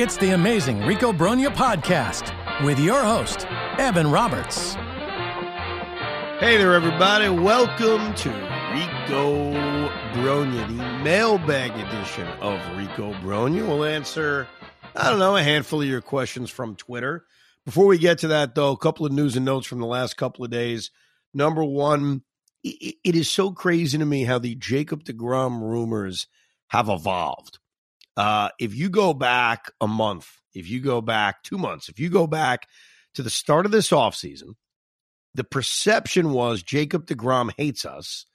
It's the amazing Rico Brogna podcast with your host, Evan Roberts. Hey there, everybody. Welcome to Rico Brogna, the mailbag edition of Rico Brogna. We'll answer, I don't know, a handful of your questions from Twitter. Before we get to that, though, a couple of news and notes from the last couple of days. Number one, it is so crazy to me how the Jacob DeGrom rumors have evolved. Uh, if you go back a month, if you go back two months, if you go back to the start of this offseason, the perception was Jacob DeGrom hates us,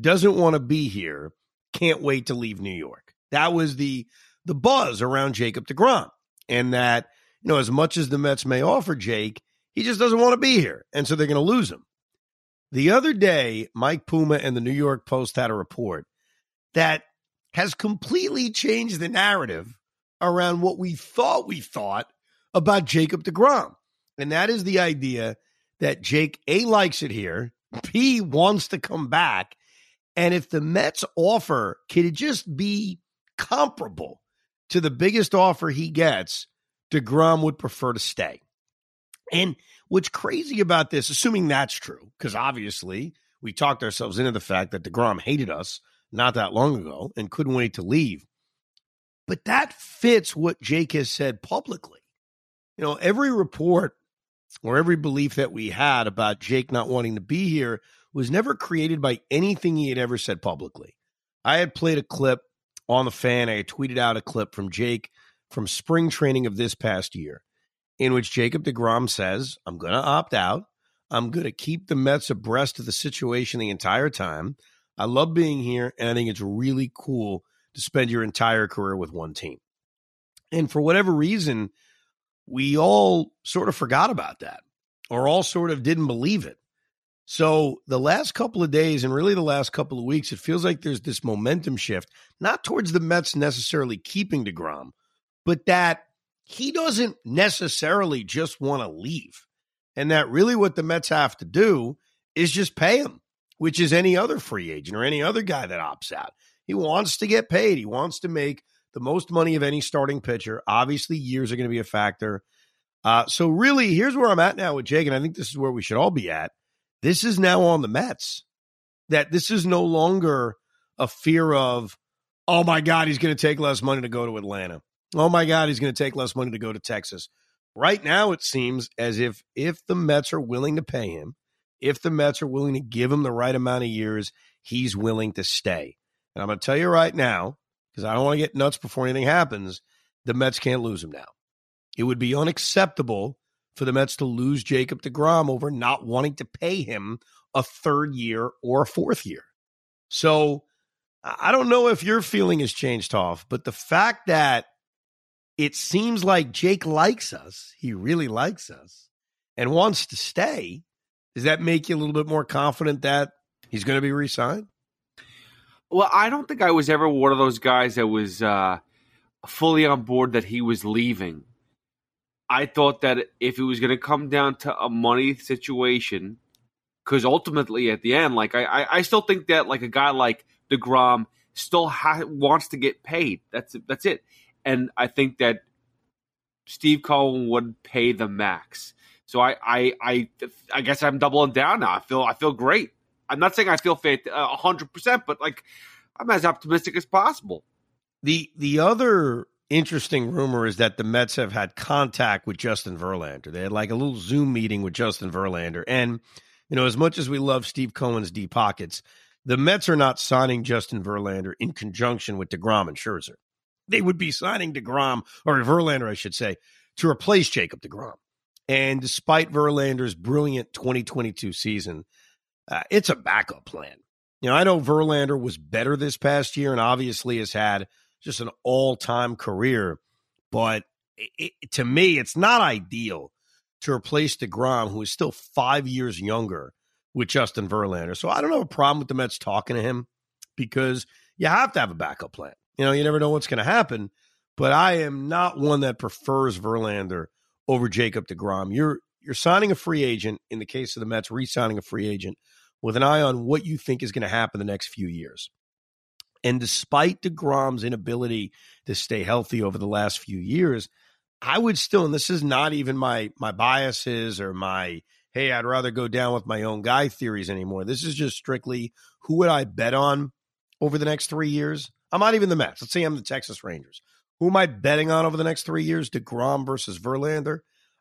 doesn't want to be here, can't wait to leave New York. That was the the buzz around Jacob DeGrom. And that, you know, as much as the Mets may offer Jake, he just doesn't want to be here. And so they're going to lose him. The other day, Mike Puma and the New York Post had a report that has completely changed the narrative around what we thought we thought about Jacob DeGrom. And that is the idea that Jake A likes it here, B wants to come back. And if the Mets offer could it just be comparable to the biggest offer he gets, DeGrom would prefer to stay. And what's crazy about this, assuming that's true, because obviously we talked ourselves into the fact that DeGrom hated us not that long ago and couldn't wait to leave. But that fits what Jake has said publicly. You know, every report or every belief that we had about Jake not wanting to be here was never created by anything he had ever said publicly. I had played a clip on the fan. I had tweeted out a clip from Jake from spring training of this past year, in which Jacob DeGrom says, I'm going to opt out. I'm going to keep the Mets abreast of the situation the entire time. I love being here, and I think it's really cool to spend your entire career with one team. And for whatever reason, we all sort of forgot about that or all sort of didn't believe it. So the last couple of days and really the last couple of weeks, it feels like there's this momentum shift, not towards the Mets necessarily keeping DeGrom, but that he doesn't necessarily just want to leave. And that really what the Mets have to do is just pay him which is any other free agent or any other guy that opts out. He wants to get paid. He wants to make the most money of any starting pitcher. Obviously, years are going to be a factor. Uh, so, really, here's where I'm at now with Jake, and I think this is where we should all be at. This is now on the Mets. That this is no longer a fear of, oh my God, he's going to take less money to go to Atlanta. Oh my God, he's going to take less money to go to Texas. Right now, it seems as if if the Mets are willing to pay him, if the Mets are willing to give him the right amount of years, he's willing to stay. And I'm going to tell you right now, because I don't want to get nuts before anything happens, the Mets can't lose him now. It would be unacceptable for the Mets to lose Jacob DeGrom over not wanting to pay him a third year or a fourth year. So I don't know if your feeling has changed, off, but the fact that it seems like Jake likes us, he really likes us, and wants to stay, does that make you a little bit more confident that he's going to be re signed? Well, I don't think I was ever one of those guys that was uh, fully on board that he was leaving. I thought that if it was going to come down to a money situation, because ultimately at the end, like I, I, I, still think that like a guy like Degrom still ha- wants to get paid. That's that's it, and I think that Steve Cohen would pay the max. So I, I, I, I guess I'm doubling down now. I feel, I feel great. I'm not saying I feel uh, hundred percent, but like I'm as optimistic as possible. The the other interesting rumor is that the Mets have had contact with Justin Verlander. They had like a little Zoom meeting with Justin Verlander, and you know, as much as we love Steve Cohen's deep pockets, the Mets are not signing Justin Verlander in conjunction with Degrom and Scherzer. They would be signing Degrom or Verlander, I should say, to replace Jacob Degrom. And despite Verlander's brilliant 2022 season, uh, it's a backup plan. You know, I know Verlander was better this past year and obviously has had just an all time career, but it, it, to me, it's not ideal to replace DeGrom, who is still five years younger, with Justin Verlander. So I don't have a problem with the Mets talking to him because you have to have a backup plan. You know, you never know what's going to happen. But I am not one that prefers Verlander over Jacob DeGrom. You're you're signing a free agent in the case of the Mets, re-signing a free agent with an eye on what you think is going to happen the next few years. And despite DeGrom's inability to stay healthy over the last few years, I would still, and this is not even my my biases or my hey, I'd rather go down with my own guy theories anymore. This is just strictly who would I bet on over the next three years? I'm not even the Mets. Let's say I'm the Texas Rangers. Who am I betting on over the next three years? DeGrom versus Verlander.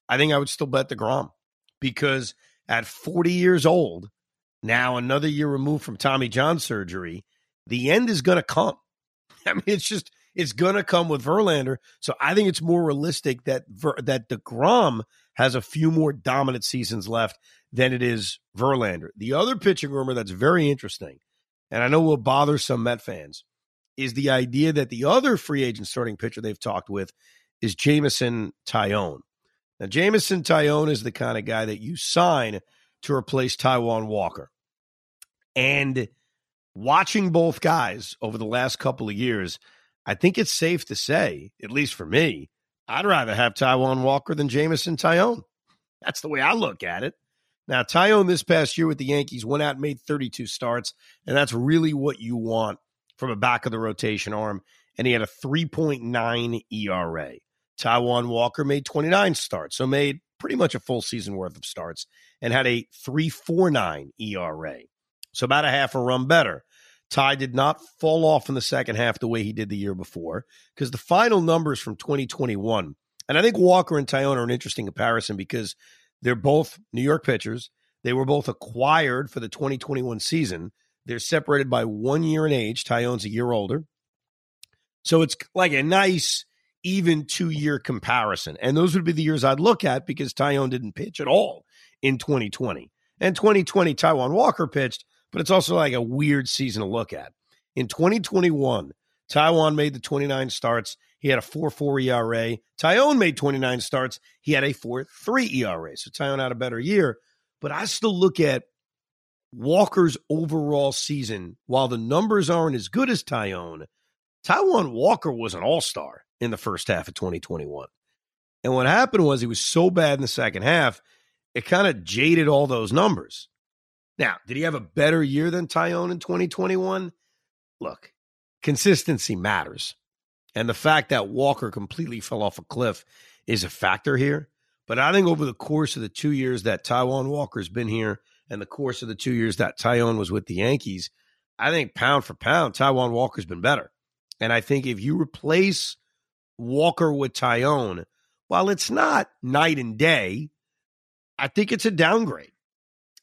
I think I would still bet DeGrom because at 40 years old, now another year removed from Tommy John surgery, the end is going to come. I mean, it's just it's going to come with Verlander. So I think it's more realistic that Ver, that Degrom has a few more dominant seasons left than it is Verlander. The other pitching rumor that's very interesting, and I know will bother some Met fans, is the idea that the other free agent starting pitcher they've talked with is Jameson Taillon. Now, Jameson Taillon is the kind of guy that you sign to replace Taijuan Walker. And watching both guys over the last couple of years, I think it's safe to say, at least for me, I'd rather have Taijuan Walker than Jameson Taillon. That's the way I look at it. Now, Taillon this past year with the Yankees went out and made 32 starts, and that's really what you want from a back of the rotation arm. And he had a 3.9 ERA. Taijuan Walker made 29 starts, so made pretty much a full season worth of starts and had a 3.49 ERA. So about a half a run better. Ty did not fall off in the second half the way he did the year before because the final numbers from 2021, and I think Walker and Taillon are an interesting comparison because they're both New York pitchers. They were both acquired for the 2021 season. They're separated by one year in age. Taillon's a year older. So it's like a nice, even two year comparison. And those would be the years I'd look at because Taillon didn't pitch at all in 2020. And 2020, Taijuan Walker pitched, but it's also like a weird season to look at. In 2021, Taijuan made the 29 starts. He had a 4 4 ERA. Taillon made 29 starts. He had a 4 3 ERA. So Taillon had a better year. But I still look at Walker's overall season. While the numbers aren't as good as Taillon, Taijuan Walker was an all star in the first half of 2021. And what happened was he was so bad in the second half, it kind of jaded all those numbers. Now, did he have a better year than Taillon in 2021? Look, consistency matters. And the fact that Walker completely fell off a cliff is a factor here. But I think over the course of the two years that Taijuan Walker's been here and the course of the two years that Taillon was with the Yankees, I think pound for pound, Taijuan Walker's been better. And I think if you replace Walker with Taillon, while it's not night and day, I think it's a downgrade.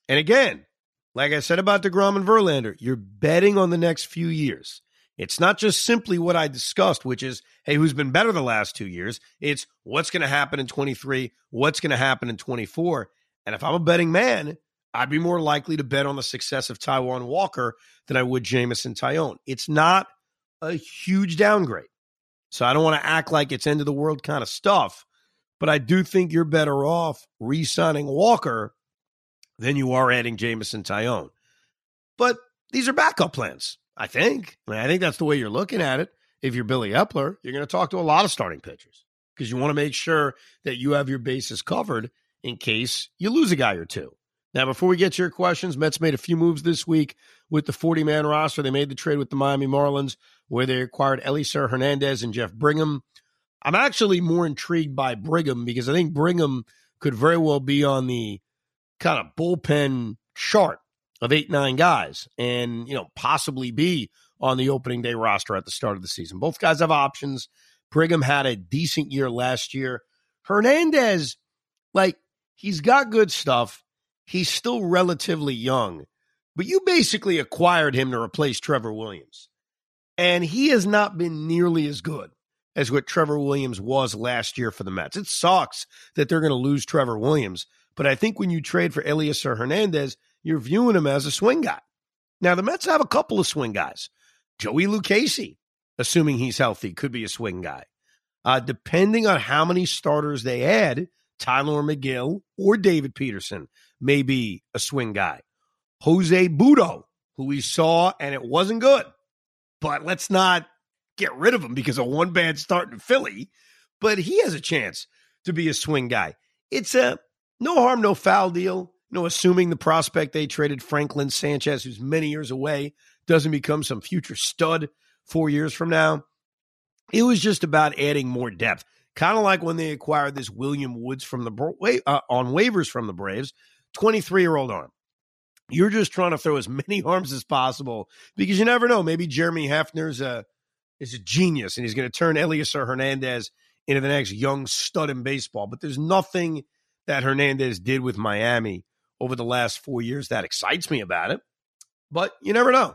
And again, like I said about DeGrom and Verlander, you're betting on the next few years. It's not just simply what I discussed, which is, hey, who's been better the last two years? It's what's going to happen in 23, what's going to happen in 24. And if I'm a betting man, I'd be more likely to bet on the success of Taijuan Walker than I would Jameson Taillon. It's not a huge downgrade. So I don't want to act like it's end of the world kind of stuff, but I do think you're better off re signing Walker than you are adding Jameson Taillon. But these are backup plans, I think. I, mean, I think that's the way you're looking at it. If you're Billy Eppler, you're going to talk to a lot of starting pitchers because you want to make sure that you have your bases covered in case you lose a guy or two. Now, before we get to your questions, Mets made a few moves this week with the 40 man roster. They made the trade with the Miami Marlins where they acquired Elieser Hernandez and Jeff Brigham. I'm actually more intrigued by Brigham because I think Brigham could very well be on the kind of bullpen chart of eight, nine guys and, you know, possibly be on the opening day roster at the start of the season. Both guys have options. Brigham had a decent year last year. Hernandez, like, he's got good stuff. He's still relatively young, but you basically acquired him to replace Trevor Williams. And he has not been nearly as good as what Trevor Williams was last year for the Mets. It sucks that they're going to lose Trevor Williams, but I think when you trade for Elieser Hernandez, you're viewing him as a swing guy. Now, the Mets have a couple of swing guys. Joey Lucchesi, assuming he's healthy, could be a swing guy. Uh, depending on how many starters they add, Tylor Megill or David Peterson may be a swing guy. Jose Butto, who we saw and it wasn't good, but let's not get rid of him because of one bad start in Philly. But he has a chance to be a swing guy. It's a no harm, no foul deal. Know, assuming the prospect they traded Franklin Sanchez, who's many years away, doesn't become some future stud four years from now. It was just about adding more depth, kind of like when they acquired this William Woods from the uh, on waivers from the Braves, twenty three year old arm. You're just trying to throw as many arms as possible because you never know. Maybe Jeremy Hefner's a is a genius and he's going to turn Elieser Hernandez into the next young stud in baseball. But there's nothing that Hernandez did with Miami over the last four years that excites me about it. But you never know.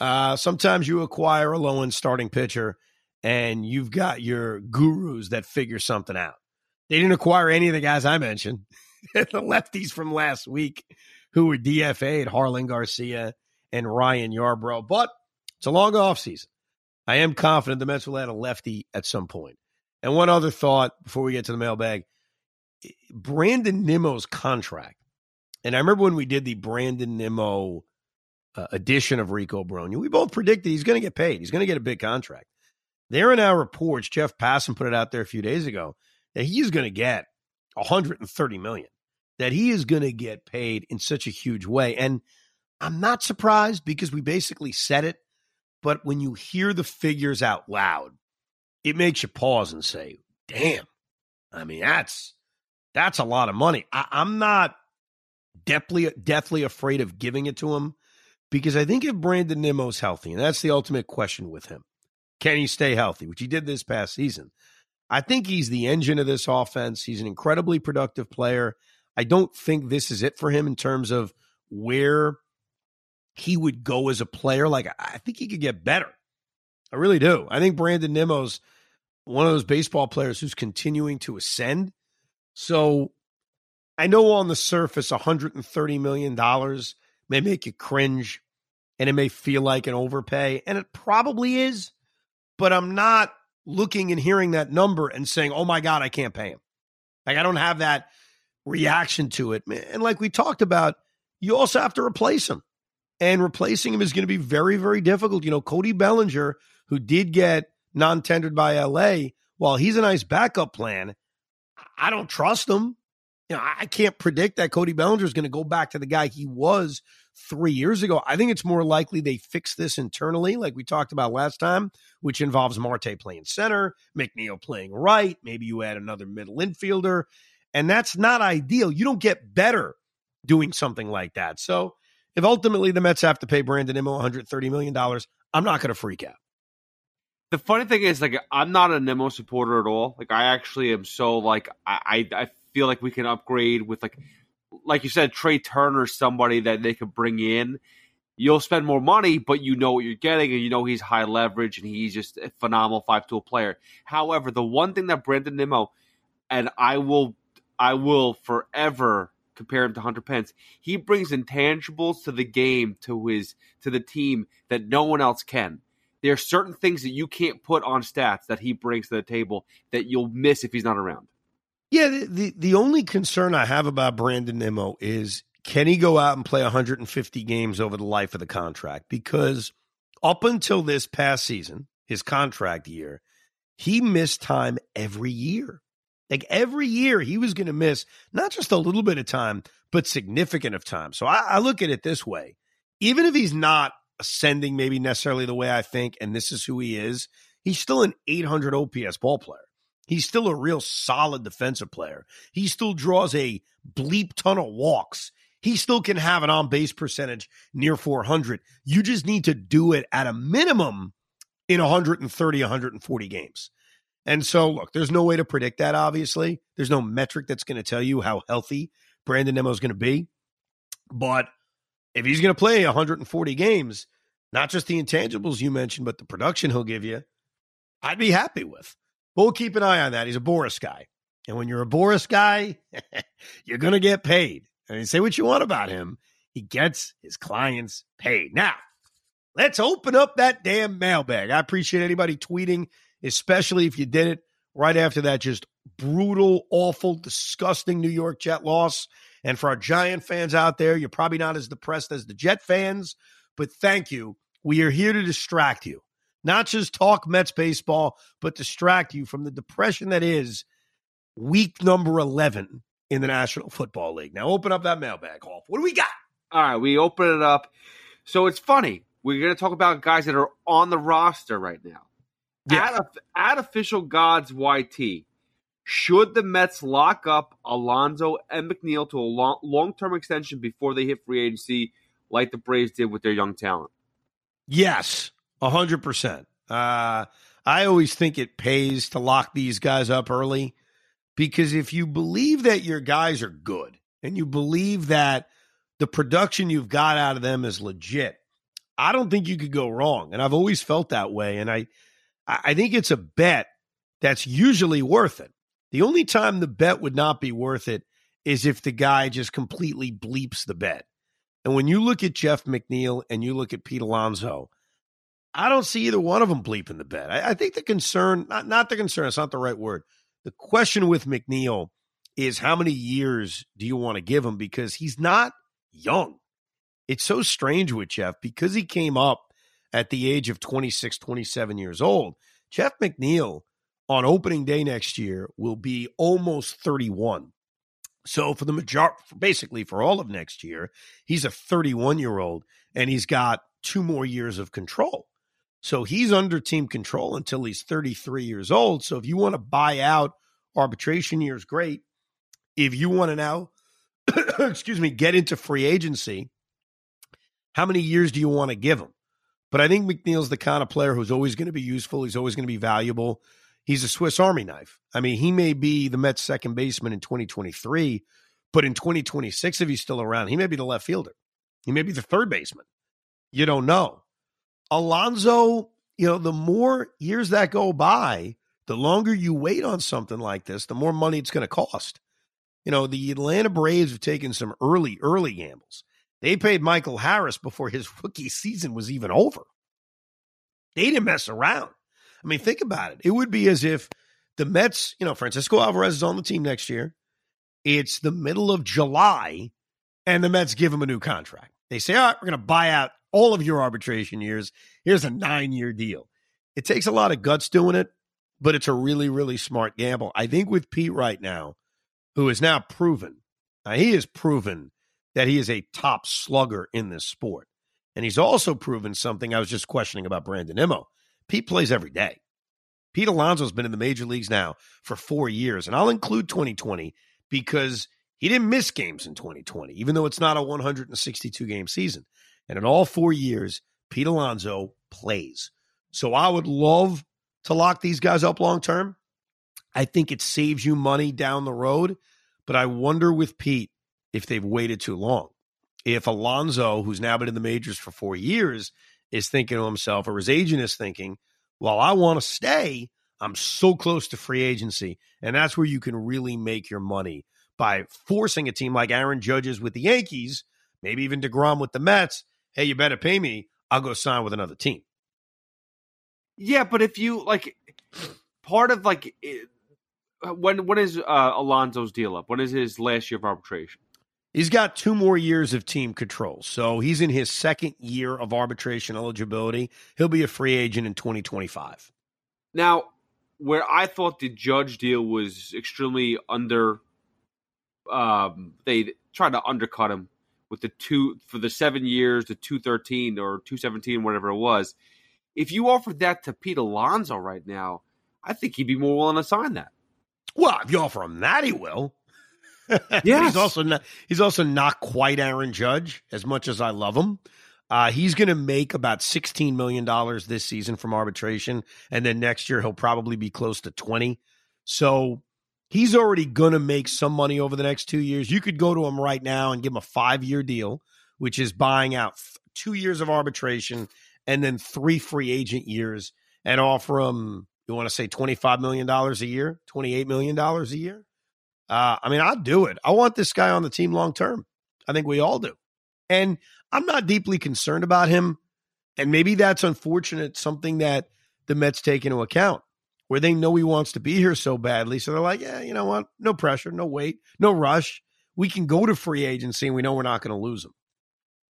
Uh, sometimes you acquire a low end starting pitcher and you've got your gurus that figure something out. They didn't acquire any of the guys I mentioned, the lefties from last week who were DFA'd, Jarlin Garcia and Ryan Yarbrough. But it's a long offseason. I am confident the Mets will add a lefty at some point. And one other thought before we get to the mailbag Brandon Nimmo's contract. And I remember when we did the Brandon Nimmo uh, edition of Rico Brogna, we both predicted he's going to get paid. He's going to get a big contract. There are now reports, Jeff Passan put it out there a few days ago, that he's going to get 130 million that he is going to get paid in such a huge way. And I'm not surprised because we basically said it. But when you hear the figures out loud, it makes you pause and say, damn, I mean, that's that's a lot of money. I, am not deathly deathly afraid of giving it to him because I think if Brandon Nimmo's healthy, and that's the ultimate question with him, can he stay healthy, which he did this past season. I think he's the engine of this offense. He's an incredibly productive player. I don't think this is it for him in terms of where he would go as a player. Like, I think he could get better. I really do. I think Brandon Nimmo's one of those baseball players who's continuing to ascend. So I know on the surface, $130 million may make you cringe and it may feel like an overpay, and it probably is, but I'm not looking and hearing that number and saying, oh my God, I can't pay him. Like, I don't have that reaction to it. And like we talked about, you also have to replace him. And replacing him is going to be very, very difficult. You know, Cody Bellinger, who did get non tendered by LA, while he's a nice backup plan, I don't trust him. You know, I can't predict that Cody Bellinger is going to go back to the guy he was three years ago. I think it's more likely they fix this internally, like we talked about last time, which involves Marte playing center, McNeil playing right. Maybe you add another middle infielder. And that's not ideal. You don't get better doing something like that. So if ultimately the Mets have to pay Brandon Nimmo $130 million, I'm not going to freak out. The funny thing is, like, I'm not a Nimmo supporter at all. Like, I actually am so like I I, I feel like we can upgrade with like like you said, Trea Turner, somebody that they could bring in. You'll spend more money, but you know what you're getting, and you know he's high leverage and he's just a phenomenal five tool player. However, the one thing that Brandon Nimmo and I will I will forever compare him to Hunter Pence. He brings intangibles to the game to his to the team that no one else can. There are certain things that you can't put on stats that he brings to the table that you'll miss if he's not around. Yeah, the, the, the only concern I have about Brandon Nimmo is can he go out and play 150 games over the life of the contract? Because up until this past season, his contract year, he missed time every year. Like every year, he was going to miss not just a little bit of time, but significant of time. So I, I look at it this way: even if he's not ascending, maybe necessarily the way I think, and this is who he is, he's still an 800 OPS ball player. He's still a real solid defensive player. He still draws a bleep ton of walks. He still can have an on base percentage near 400. You just need to do it at a minimum in 130, 140 games. And so, look, there's no way to predict that, obviously. There's no metric that's going to tell you how healthy Brandon Nimmo is going to be. But if he's going to play 140 games, not just the intangibles you mentioned, but the production he'll give you, I'd be happy with. We'll keep an eye on that. He's a Boras guy. And when you're a Boras guy, you're going to get paid. I mean, say what you want about him. He gets his clients paid. Now, let's open up that damn mailbag. I appreciate anybody tweeting especially if you did it right after that just brutal, awful, disgusting New York Jet loss. And for our Giant fans out there, you're probably not as depressed as the Jet fans, but thank you. We are here to distract you, not just talk Mets baseball, but distract you from the depression that is week number 11 in the National Football League. Now, open up that mailbag, Hoff. What do we got? All right, we open it up. So it's funny. We're going to talk about guys that are on the roster right now. Yeah. At, at official gods YT, should the Mets lock up Alonso and McNeil to a long term extension before they hit free agency, like the Braves did with their young talent? Yes, hundred uh, percent. I always think it pays to lock these guys up early because if you believe that your guys are good and you believe that the production you've got out of them is legit, I don't think you could go wrong. And I've always felt that way. And I I think it's a bet that's usually worth it. The only time the bet would not be worth it is if the guy just completely bleeps the bet. And when you look at Jeff McNeil and you look at Pete Alonso, I don't see either one of them bleeping the bet. I, I think the concern, not, not the concern, it's not the right word. The question with McNeil is how many years do you want to give him because he's not young. It's so strange with Jeff because he came up at the age of 26, 27 years old. Jeff McNeil on opening day next year will be almost 31. So for the majority, basically for all of next year, he's a 31 year old and he's got two more years of control. So he's under team control until he's 33 years old. So if you want to buy out arbitration years, great. If you want to now, excuse me, get into free agency, how many years do you want to give him? But I think McNeil's the kind of player who's always going to be useful. He's always going to be valuable. He's a Swiss Army knife. I mean, he may be the Mets' second baseman in 2023, but in 2026, if he's still around, he may be the left fielder. He may be the third baseman. You don't know. Alonso, you know, the more years that go by, the longer you wait on something like this, the more money it's going to cost. You know, the Atlanta Braves have taken some early, early gambles. They paid Michael Harris before his rookie season was even over. They didn't mess around. I mean, think about it. It would be as if the Mets, you know, Francisco Alvarez is on the team next year. It's the middle of July, and the Mets give him a new contract. They say, all right, we're going to buy out all of your arbitration years. Here's a nine year deal. It takes a lot of guts doing it, but it's a really, really smart gamble. I think with Pete right now, who is now proven, now he is proven that he is a top slugger in this sport. And he's also proven something I was just questioning about Brandon Nimmo. Pete plays every day. Pete Alonso's been in the major leagues now for four years, and I'll include 2020 because he didn't miss games in 2020, even though it's not a 162 game season. And in all four years, Pete Alonso plays. So I would love to lock these guys up long term. I think it saves you money down the road, but I wonder with Pete if they've waited too long. If Alonso, who's now been in the majors for four years, is thinking to himself, or his agent is thinking, well, I want to stay. I'm so close to free agency. And that's where you can really make your money. by forcing a team like Aaron Judge's with the Yankees, maybe even DeGrom with the Mets, hey, you better pay me. I'll go sign with another team. Yeah, but if you like, part of like, when when is uh, Alonso's deal up? When is his last year of arbitration? He's got two more years of team control. So he's in his second year of arbitration eligibility. He'll be a free agent in 2025. Now, where I thought the Judge deal was extremely under, um, they tried to undercut him with the two for the seven years, the 213 or 217, whatever it was. If you offered that to Pete Alonso right now, I think he'd be more willing to sign that. Well, if you offer him that, he will. Yeah, he's also not. He's also not quite Aaron Judge as much as I love him. Uh, he's going to make about sixteen million dollars this season from arbitration, and then next year he'll probably be close to twenty. So he's already going to make some money over the next two years. You could go to him right now and give him a five-year deal, which is buying out two years of arbitration and then three free agent years, and offer him. You want to say twenty-five million dollars a year, twenty-eight million dollars a year? Uh, I mean, I'd do it. I want this guy on the team long term. I think we all do. And I'm not deeply concerned about him. And maybe that's unfortunate, something that the Mets take into account, where they know he wants to be here so badly. So they're like, yeah, you know what? No pressure, no wait, no rush. We can go to free agency and we know we're not going to lose him.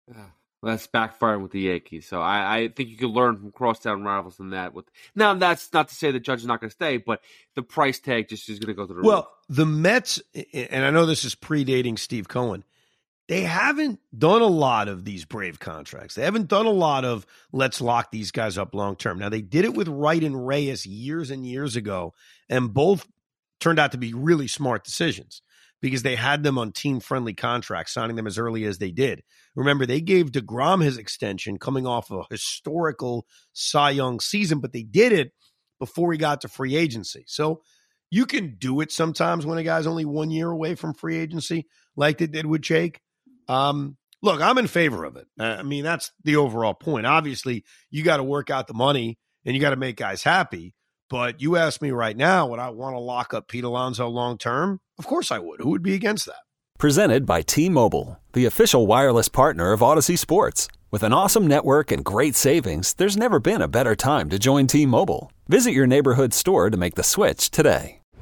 Well, that's backfired with the Yankees. So I, I think you could learn from crosstown rivals in that. With now, that's not to say the judge is not going to stay, but the price tag just is going to go through the roof well, roof. the Mets, and I know this is predating Steve Cohen, they haven't done a lot of these brave contracts. They haven't done a lot of let's lock these guys up long term. Now they did it with Wright and Reyes years and years ago, and both turned out to be really smart decisions because they had them on team friendly contracts, signing them as early as they did. Remember, they gave DeGrom his extension coming off a historical Cy Young season, but they did it before he got to free agency. So you can do it sometimes when a guy's only one year away from free agency, like they did with Jake. Um, look, I'm in favor of it. I mean, that's the overall point. Obviously, you got to work out the money and you got to make guys happy. But you ask me right now, would I want to lock up Pete Alonso long term? Of course I would. Who would be against that? Presented by T Mobile, the official wireless partner of Audacy Sports. With an awesome network and great savings, there's never been a better time to join T Mobile. Visit your neighborhood store to make the switch today.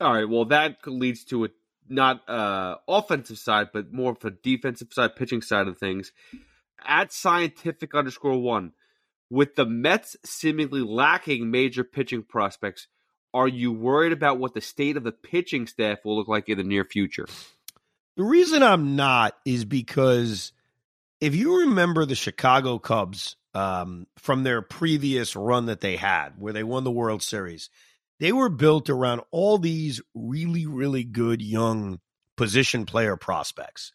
All right. Well, that leads to a not uh, offensive side, but more of a defensive side, pitching side of things. At scientific underscore one, with the Mets seemingly lacking major pitching prospects, are you worried about what the state of the pitching staff will look like in the near future? The reason I'm not is because if you remember the Chicago Cubs um, from their previous run that they had, where they won the World Series, they were built around all these really, really good young position player prospects.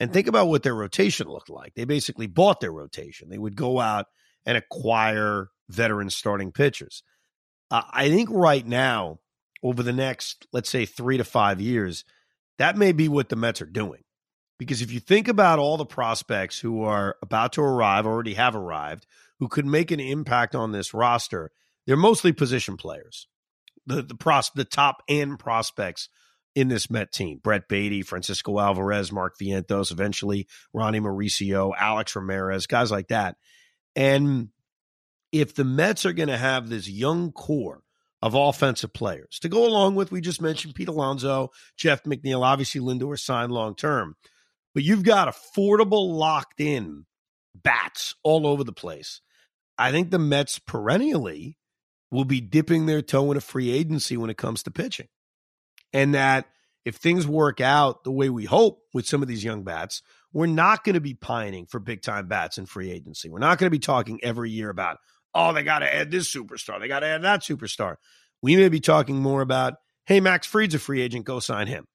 And think about what their rotation looked like. They basically bought their rotation. They would go out and acquire veteran starting pitchers. Uh, I think right now, over the next, let's say, three to five years, that may be what the Mets are doing. Because if you think about all the prospects who are about to arrive, already have arrived, who could make an impact on this roster, they're mostly position players. The the pros the top end prospects in this Met team. Brett Baty, Francisco Alvarez, Mark Vientos, eventually Ronnie Mauricio, Alex Ramirez, guys like that. And if the Mets are going to have this young core of offensive players to go along with, we just mentioned Pete Alonso, Jeff McNeil, obviously Lindor signed long term, but you've got affordable, locked in bats all over the place. I think the Mets perennially will be dipping their toe in a free agency when it comes to pitching. And that if things work out the way we hope with some of these young bats, we're not going to be pining for big time bats in free agency. We're not going to be talking every year about, oh, they got to add this superstar, they got to add that superstar. We may be talking more about, hey, Max Fried's a free agent, go sign him.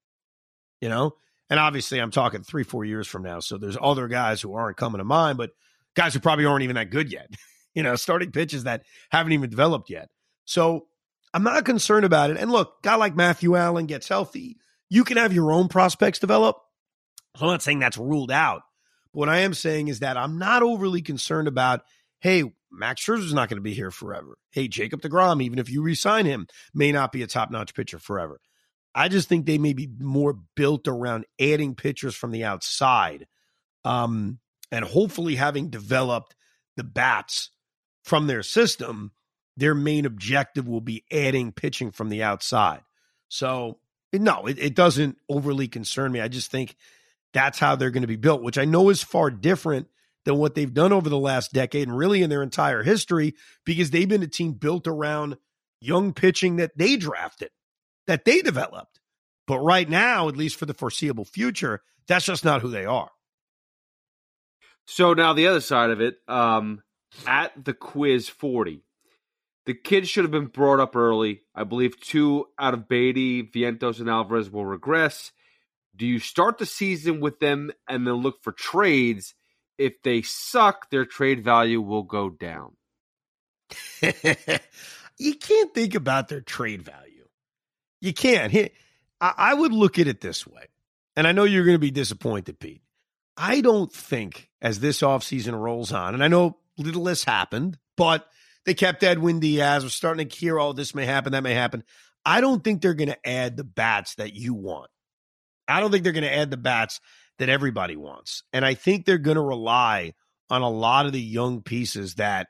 You know? And obviously, I'm talking three, four years from now. So there's other guys who aren't coming to mind, but guys who probably aren't even that good yet. you know, starting pitches that haven't even developed yet. So I'm not concerned about it. And look, guy like Matthew Allan gets healthy. You can have your own prospects develop. So I'm not saying that's ruled out. But what I am saying is that I'm not overly concerned about, hey, Max Scherzer's not going to be here forever. Hey, Jacob DeGrom, even if you resign him, may not be a top notch pitcher forever. I just think they may be more built around adding pitchers from the outside um, and hopefully having developed the bats from their system. Their main objective will be adding pitching from the outside. So, no, it, it doesn't overly concern me. I just think that's how they're going to be built, which I know is far different than what they've done over the last decade and really in their entire history because they've been a team built around young pitching that they drafted, that they developed. But right now, at least for the foreseeable future, that's just not who they are. So now the other side of it, um, at the quiz 40, the kids should have been brought up early. I believe two out of Baty, Vientos, and Alvarez will regress. Do you start the season with them and then look for trades? If they suck, their trade value will go down. you can't think about their trade value. You can't. I would look at it this way, and I know you're going to be disappointed, Pete. I don't think as this offseason rolls on, and I know little has happened, but they kept Edwin Diaz. We're starting to hear, oh, this may happen, that may happen. I don't think they're going to add the bats that you want. I don't think they're going to add the bats that everybody wants. And I think they're going to rely on a lot of the young pieces that,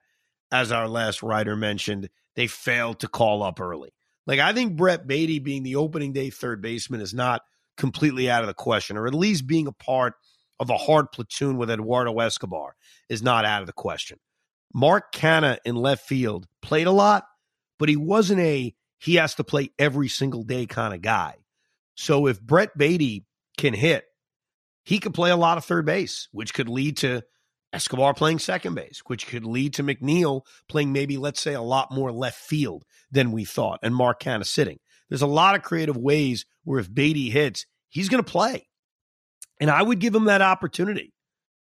as our last writer mentioned, they failed to call up early. Like, I think Brett Baty being the opening day third baseman is not completely out of the question, or at least being a part of a hard platoon with Eduardo Escobar is not out of the question. Mark Canha in left field played a lot, but he wasn't a he has to play every single day kind of guy. So if Brett Baty can hit, he could play a lot of third base, which could lead to Escobar playing second base, which could lead to McNeil playing maybe, let's say, a lot more left field than we thought, and Mark Canha sitting. There's a lot of creative ways where if Baty hits, he's going to play. And I would give him that opportunity.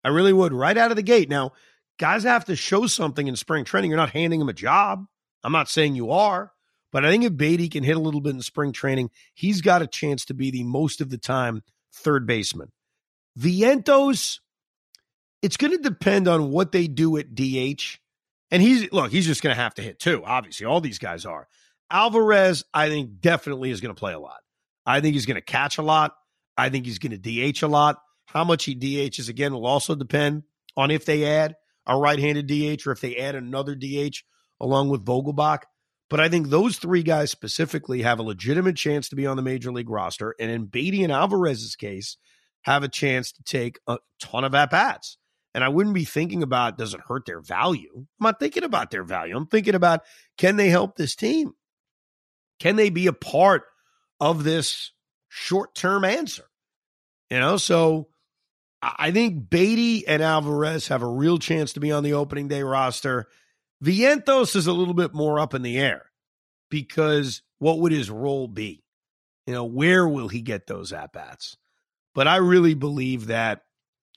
I really would right out of the gate. Now, guys have to show something in spring training. You're not handing him a job. I'm not saying you are, but I think if Baty can hit a little bit in spring training, he's got a chance to be the most of the time third baseman. Vientos, it's going to depend on what they do at DH. And he's, look, he's just going to have to hit too. Obviously, all these guys are. Alvarez, I think, definitely is going to play a lot. I think he's going to catch a lot. I think he's going to DH a lot. How much he DHs again will also depend on if they add a right-handed DH or if they add another DH along with Vogelbach. But I think those three guys specifically have a legitimate chance to be on the major league roster. And in Baty and Alvarez's case, have a chance to take a ton of at bats. And I wouldn't be thinking about does it hurt their value? I'm not thinking about their value. I'm thinking about can they help this team? Can they be a part of this short term answer? You know, so I think Baty and Alvarez have a real chance to be on the opening day roster. Vientos is a little bit more up in the air because what would his role be? You know, where will he get those at bats? But I really believe that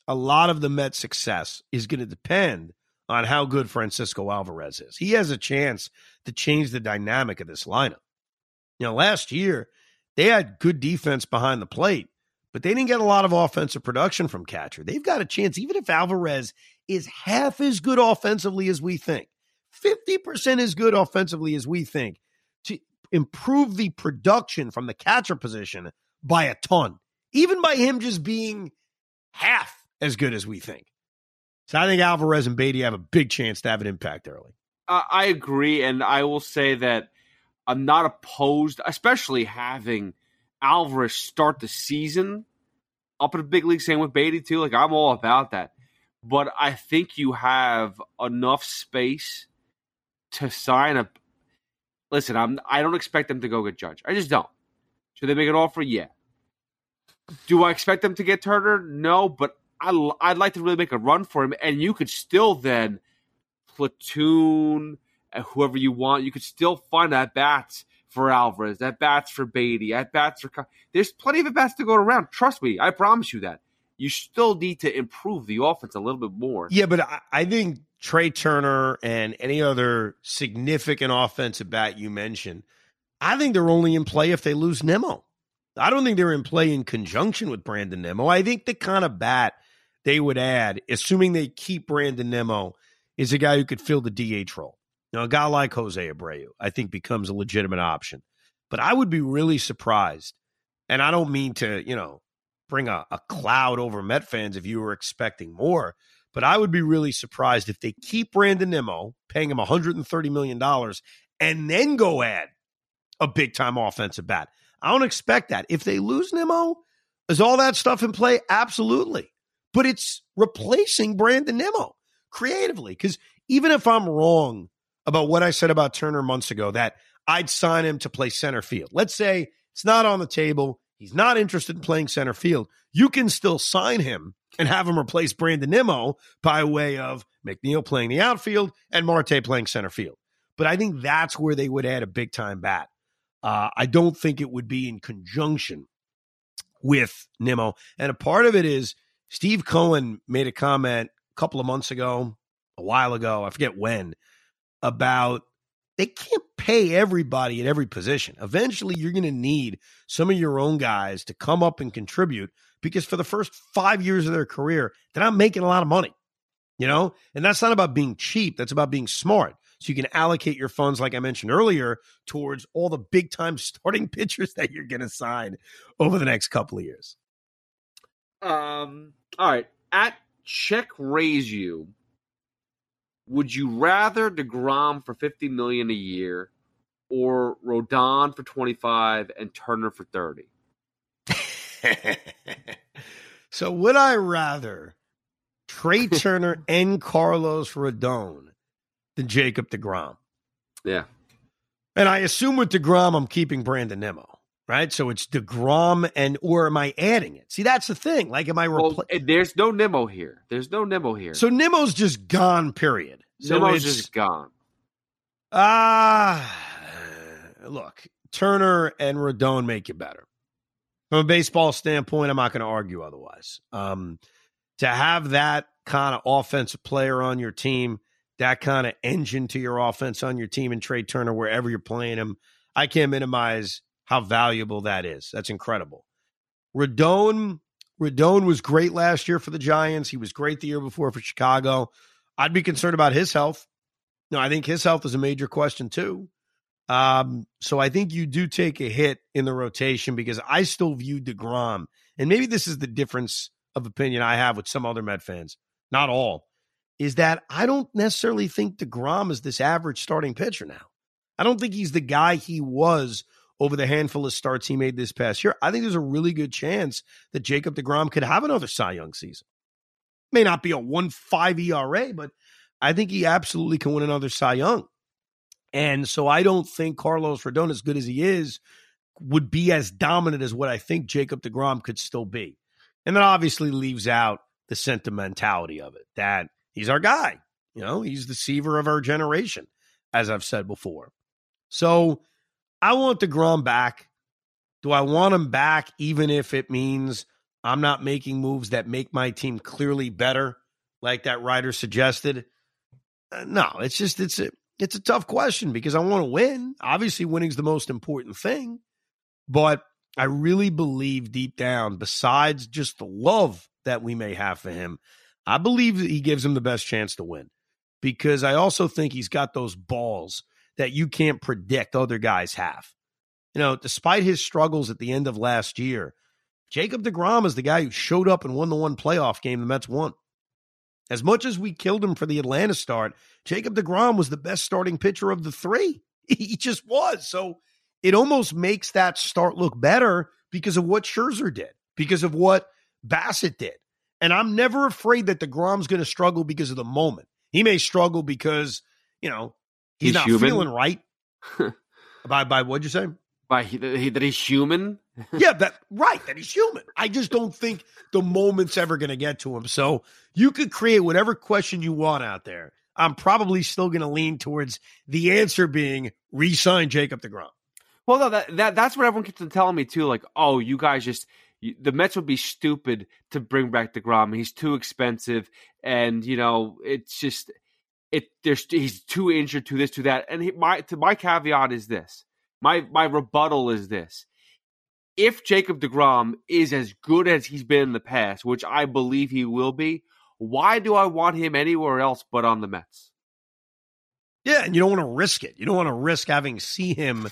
a lot of the Mets' success is going to depend on how good Francisco Alvarez is. He has a chance to change the dynamic of this lineup. You know, last year they had good defense behind the plate, but they didn't get a lot of offensive production from catcher. They've got a chance, even if Alvarez is half as good offensively as we think. 50% as good offensively as we think to improve the production from the catcher position by a ton, even by him just being half as good as we think. So I think Alvarez and Baty have a big chance to have an impact early. Uh, I agree. And I will say that I'm not opposed, especially having Alvarez start the season up in the big league. Same with Baty too. Like I'm all about that, but I think you have enough space to sign a. Listen, I'm. I don't expect them to go get Judge. I just don't. Should they make an offer? Yeah. Do I expect them to get Turner? No, but I, I'd like to really make a run for him, and you could still then platoon whoever you want. You could still find at bats for Alvarez, at bats for Baty, at bats for. There's plenty of at bats to go around. Trust me, I promise you that. You still need to improve the offense a little bit more. Yeah, but I, I think Trea Turner and any other significant offensive bat you mentioned, I think they're only in play if they lose Nimmo. I don't think they're in play in conjunction with Brandon Nimmo. I think the kind of bat they would add, assuming they keep Brandon Nimmo, is a guy who could fill the DH role. Now, a guy like Jose Abreu, I think, becomes a legitimate option. But I would be really surprised, and I don't mean to, you know, bring a, a cloud over Met fans if you were expecting more, but I would be really surprised if they keep Brandon Nimmo, paying him $130 million, and then go add a big time offensive bat. I don't expect that. If they lose Nimmo, is all that stuff in play? Absolutely. But it's replacing Brandon Nimmo creatively. Because even if I'm wrong about what I said about Turner months ago, that I'd sign him to play center field. Let's say it's not on the table. He's not interested in playing center field. You can still sign him and have him replace Brandon Nimmo by way of McNeil playing the outfield and Marte playing center field. But I think that's where they would add a big time bat. Uh, I don't think it would be in conjunction with Nimmo. And a part of it is Steve Cohen made a comment a couple of months ago, a while ago, I forget when, about they can't pay everybody at every position. Eventually, you're going to need some of your own guys to come up and contribute because for the first five years of their career, they're not making a lot of money, you know? And that's not about being cheap, that's about being smart. So you can allocate your funds, like I mentioned earlier, towards all the big time starting pitchers that you're going to sign over the next couple of years. Um. All right. At check raise you would you rather Degrom for fifty million a year, or Rodon for twenty five and Turner for thirty? so would I rather Trea Turner and Carlos Rodon than Jacob Degrom? Yeah, and I assume with Degrom I'm keeping Brandon Nimmo right? So it's Degrom, and or am I adding it? See, that's the thing. Like, am I? Repl- well, there's no Nimmo here. There's no Nimmo here. So Nimmo's just gone. Period. So Nimmo's just gone. Ah, uh, look, Turner and Rodon make you better. From a baseball standpoint, I'm not going to argue otherwise. Um, to have that kind of offensive player on your team, that kind of engine to your offense on your team, and Trea Turner wherever you're playing him, I can't minimize how valuable that is. That's incredible. Rodon, Rodon was great last year for the Giants. He was great the year before for Chicago. I'd be concerned about his health. No, I think his health is a major question too. Um, so I think you do take a hit in the rotation because I still view DeGrom, and maybe this is the difference of opinion I have with some other Met fans, not all, is that I don't necessarily think DeGrom is this average starting pitcher now. I don't think he's the guy he was over the handful of starts he made this past year. I think there's a really good chance that Jacob DeGrom could have another Cy Young season. May not be a 1 5 ERA, but I think he absolutely can win another Cy Young. And so I don't think Carlos Rodon, as good as he is, would be as dominant as what I think Jacob DeGrom could still be. And that obviously leaves out the sentimentality of it that he's our guy. You know, he's the Seaver of our generation, as I've said before. So I want DeGrom back. Do I want him back even if it means I'm not making moves that make my team clearly better, like that writer suggested? Uh, no, it's just it's a it's a tough question because I want to win. Obviously, winning's the most important thing, but I really believe deep down, besides just the love that we may have for him, I believe that he gives him the best chance to win because I also think he's got those balls that you can't predict other guys have. You know, despite his struggles at the end of last year, Jacob DeGrom is the guy who showed up and won the one playoff game the Mets won. As much as we killed him for the Atlanta start, Jacob DeGrom was the best starting pitcher of the three. He just was. So it almost makes that start look better because of what Scherzer did, because of what Bassitt did. And I'm never afraid that DeGrom's going to struggle because of the moment. He may struggle because, you know, he's, He's not human. feeling right. by by what'd you say? By he, that he- that he's human. yeah, that right, that he's human. I just don't think the moment's ever going to get to him. So you could create whatever question you want out there. I'm probably still going to lean towards the answer being resign Jacob Degrom. Well, no, that, that that's what everyone keeps on telling me too. Like, oh, you guys just you, the Mets would be stupid to bring back Degrom. He's too expensive, and you know it's just it. There's he's too injured to this to that. And he, my to my caveat is this. My my rebuttal is this. If Jacob Degrom is as good as he's been in the past, which I believe he will be, why do I want him anywhere else but on the Mets? Yeah, and you don't want to risk it. You don't want to risk having see him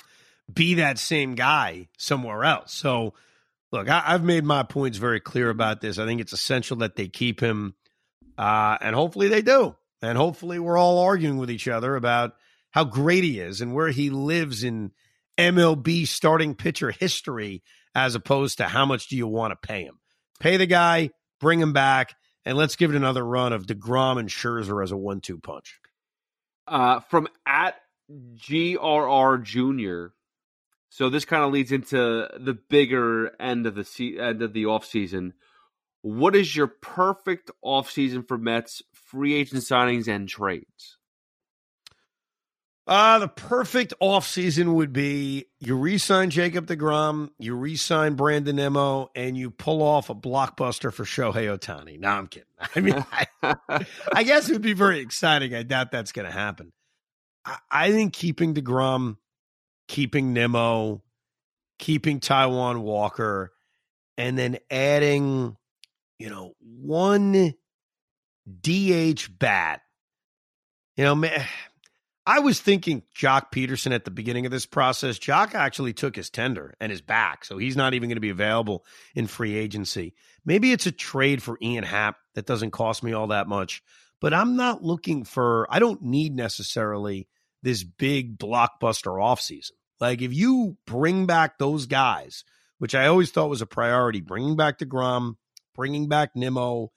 be that same guy somewhere else. So, look, I, I've made my points very clear about this. I think it's essential that they keep him, uh, and hopefully they do. And hopefully we're all arguing with each other about how great he is and where he lives in MLB starting pitcher history, as opposed to how much do you want to pay him? Pay the guy, bring him back, and let's give it another run of DeGrom and Scherzer as a one-two punch. uh, from at GRR Junior. So this kind of leads into the bigger end of the se- end of the off season. What is your perfect off season for Mets free agent signings and trades? Uh, the perfect offseason would be you re-sign Jacob DeGrom, you re-sign Brandon Nimmo, and you pull off a blockbuster for Shohei Ohtani. No, I'm kidding. I mean, I, I guess it would be very exciting. I doubt that's going to happen. I, I think keeping DeGrom, keeping Nimmo, keeping Taijuan Walker, and then adding, you know, one DH bat. You know, man, I was thinking Joc Pederson at the beginning of this process. Joc actually took his tender and is back, so he's not even going to be available in free agency. Maybe it's a trade for Ian Happ that doesn't cost me all that much, but I'm not looking for, I don't need necessarily this big blockbuster offseason. Like if you bring back those guys, which I always thought was a priority, bringing back DeGrom, bringing back Nimmo,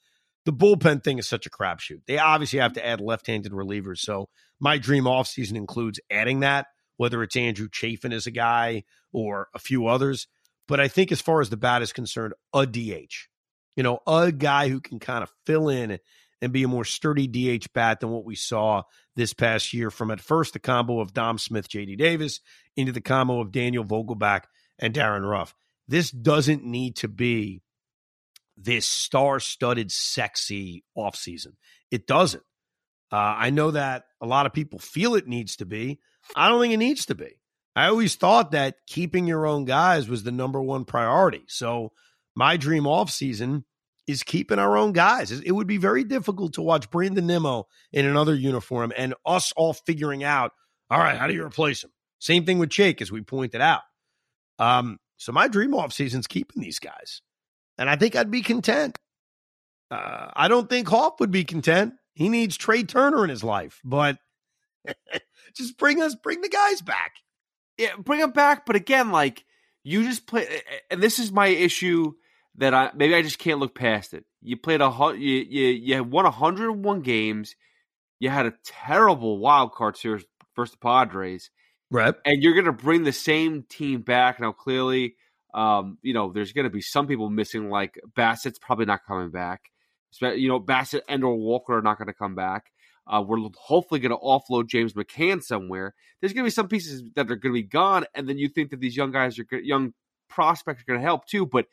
the bullpen thing is such a crapshoot. They obviously have to add left-handed relievers. So my dream offseason includes adding that, whether it's Andrew Chafin as a guy or a few others. But I think as far as the bat is concerned, a DH. You know, a guy who can kind of fill in and be a more sturdy DH bat than what we saw this past year from at first the combo of Dom Smith, JD Davis, into the combo of Daniel Vogelbach and Darin Ruf. This doesn't need to be this star-studded, sexy offseason. It doesn't. Uh, I know that a lot of people feel it needs to be. I don't think it needs to be. I always thought that keeping your own guys was the number one priority. So my dream offseason is keeping our own guys. It would be very difficult to watch Brandon Nimmo in another uniform and us all figuring out, all right, how do you replace him? Same thing with Jake, as we pointed out. Um, so my dream offseason is keeping these guys and I think I'd be content. Uh, I don't think Hoff would be content. He needs Trea Turner in his life, but just bring us, bring the guys back. Yeah, bring them back. But again, like you just play, and this is my issue that I maybe I just can't look past it. You played a you you you won 101 games. You had a terrible wild card series versus the Padres, right? And you're going to bring the same team back now. Clearly, um, you know there's going to be some people missing. Like Bassitt's probably not coming back. You know Bassitt and or Walker are not going to come back. Uh, we're hopefully going to offload James McCann somewhere. There's going to be some pieces that are going to be gone, and then you think that these young guys are young prospects are going to help too, but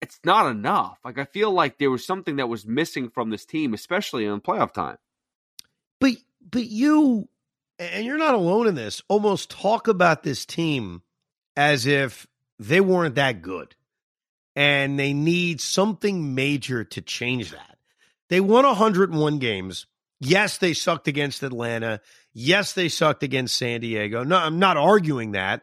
it's not enough. Like I feel like there was something that was missing from this team, especially in playoff time. But but you and you're not alone in this. Almost talk about this team as if they weren't that good, and they need something major to change that. They won 101 games. Yes, they sucked against Atlanta. Yes, they sucked against San Diego. No, I'm not arguing that,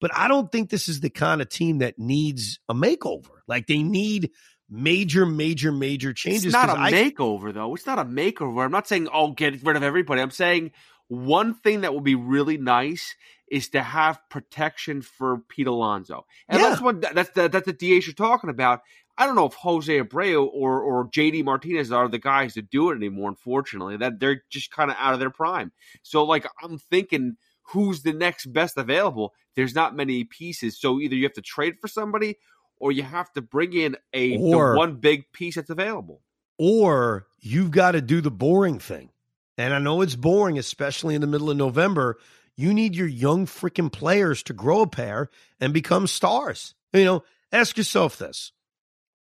but I don't think this is the kind of team that needs a makeover. Like they need major, major, major changes. It's not a I- makeover, though. It's not a makeover. I'm not saying, oh, get rid of everybody. I'm saying, One thing that would be really nice is to have protection for Pete Alonso, and Yeah. that's what that's the, that's the DH you're talking about. I don't know if Jose Abreu or or JD Martinez are the guys to do it anymore. Unfortunately, that they're just kind of out of their prime. So, like, I'm thinking, who's the next best available? There's not many pieces, so either you have to trade for somebody, or you have to bring in a Or- one big piece that's available. or you've got to do the boring thing. And I know it's boring, especially in the middle of November. You need your young freaking players to grow a pair and become stars. You know, ask yourself this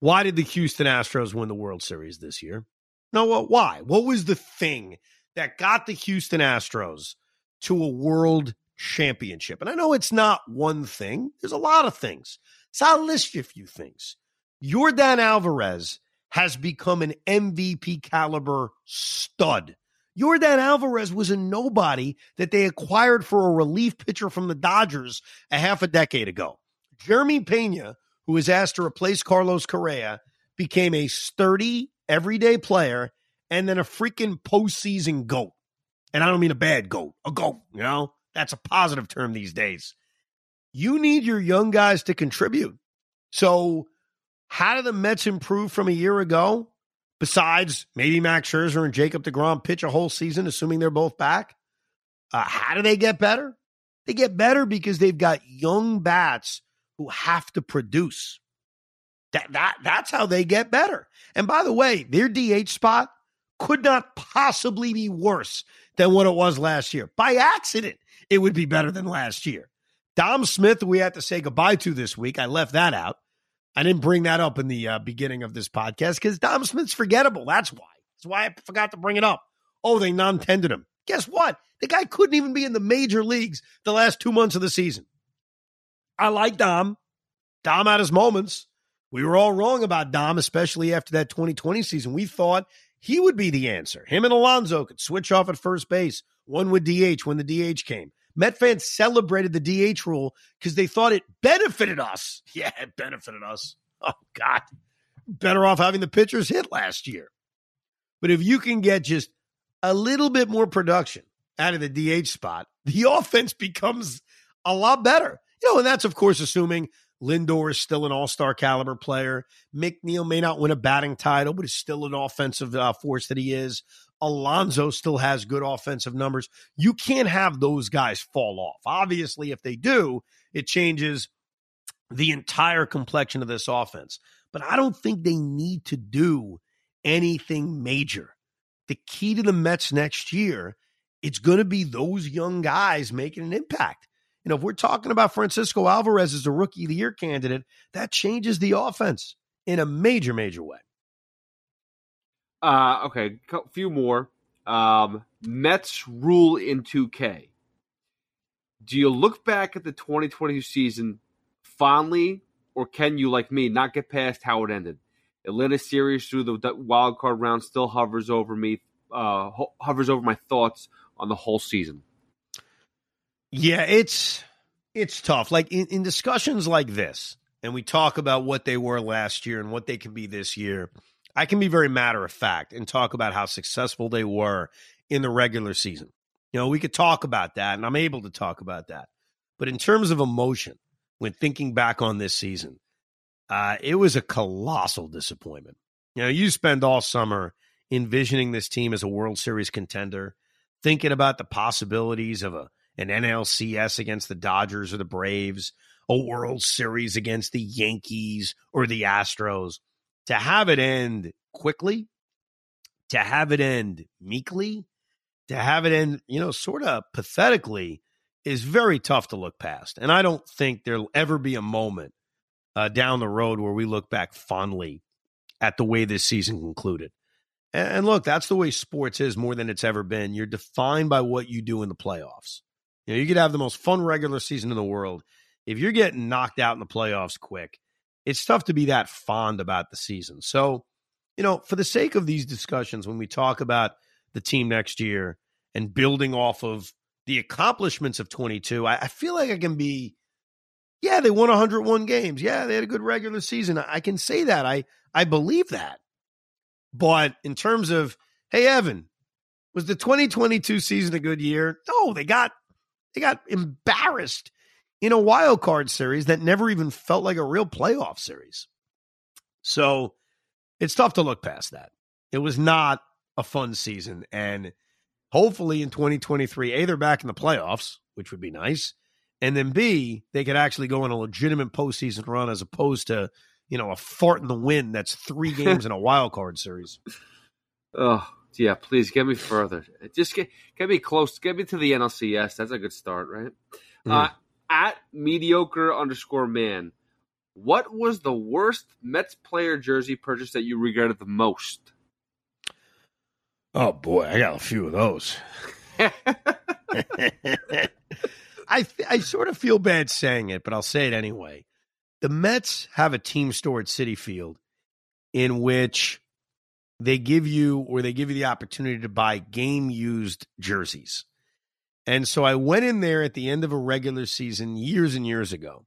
why did the Houston Astros win the World Series this year? No, what? Why? What was the thing that got the Houston Astros to a world championship? And I know it's not one thing. There's a lot of things. So I'll list you a few things. Yordan Alvarez has become an MVP caliber stud. Yordan Alvarez was a nobody that they acquired for a relief pitcher from the Dodgers a half a decade ago. Jeremy Pena, who was asked to replace Carlos Correa, became a sturdy, everyday player and then a freaking postseason goat. And I don't mean a bad goat, a goat, you know? That's a positive term these days. You need your young guys to contribute. So, how do the Mets improve from a year ago? Besides maybe Max Scherzer and Jacob DeGrom pitch a whole season, assuming they're both back. Uh, how do they get better? They get better because they've got young bats who have to produce. That, that that's how they get better. And by the way, their DH spot could not possibly be worse than what it was last year. By accident, it would be better than last year. Dom Smith, we had to say goodbye to this week. I left that out. I didn't bring that up in the uh, beginning of this podcast because Dom Smith's forgettable. That's why. That's why I forgot to bring it up. Oh, they non tendered him. Guess what? The guy couldn't even be in the major leagues the last two months of the season. I like Dom. Dom had his moments. We were all wrong about Dom, especially after that 2020 season. We thought he would be the answer. Him and Alonso could switch off at first base. One would DH when the DH came. Met fans celebrated the DH rule because they thought it benefited us. Yeah, it benefited us. Oh, God. Better off having the pitchers hit last year. But if you can get just a little bit more production out of the DH spot, the offense becomes a lot better. You know, and that's, of course, assuming Lindor is still an all star caliber player. McNeil may not win a batting title, but is still an offensive uh, force that he is. Alonso still has good offensive numbers. You can't have those guys fall off. Obviously, if they do, it changes the entire complexion of this offense. But I don't think they need to do anything major. The key to the Mets next year, it's going to be those young guys making an impact. You know, if we're talking about Francisco Alvarez as a rookie of the year candidate, that changes the offense in a major, major way. Uh, okay, a few more. Um, Mets rule in 2K. Do you look back at the 2020 season fondly, or can you, like me, not get past how it ended? Atlanta series through the wild card round still hovers over me, uh, ho- hovers over my thoughts on the whole season. Yeah, it's it's tough. Like in, in discussions like this, and we talk about what they were last year and what they can be this year. I can be very matter of fact and talk about how successful they were in the regular season. You know, we could talk about that, and I'm able to talk about that. But in terms of emotion, when thinking back on this season, uh, it was a colossal disappointment. You know, you spend all summer envisioning this team as a World Series contender, thinking about the possibilities of a an NLCS against the Dodgers or the Braves, a World Series against the Yankees or the Astros. To have it end quickly, to have it end meekly, to have it end, you know, sort of pathetically is very tough to look past. And I don't think there'll ever be a moment uh, down the road where we look back fondly at the way this season concluded. And, and look, that's the way sports is more than it's ever been. You're defined by what you do in the playoffs. You know, you could have the most fun regular season in the world. If you're getting knocked out in the playoffs quick, it's tough to be that fond about the season. So, you know, for the sake of these discussions, when we talk about the team next year and building off of the accomplishments of 22, I, I feel like I can be, yeah, they won 101 games. Yeah, they had a good regular season. I, I can say that. I I believe that. But in terms of, hey, Evan, Was the 2022 season a good year? No, they got they got embarrassed in a wild card series that never even felt like a real playoff series. So it's tough to look past that. It was not a fun season. And hopefully in 2023, A, they're back in the playoffs, which would be nice. And then B, they could actually go on a legitimate postseason run as opposed to, you know, a fart in the wind that's three games in a wild card series. Oh, yeah, please get me further. Just get get me close. Get me to the NLCS. That's a good start, right? Mm. Uh, at mediocre underscore man, what was the worst Mets player jersey purchase that you regretted the most? Oh boy, I got a few of those. I I sort of feel bad saying it, but I'll say it anyway. The Mets have a team store at Citi Field in which they give you or they give you the opportunity to buy game used jerseys. And so I went in there at the end of a regular season years and years ago,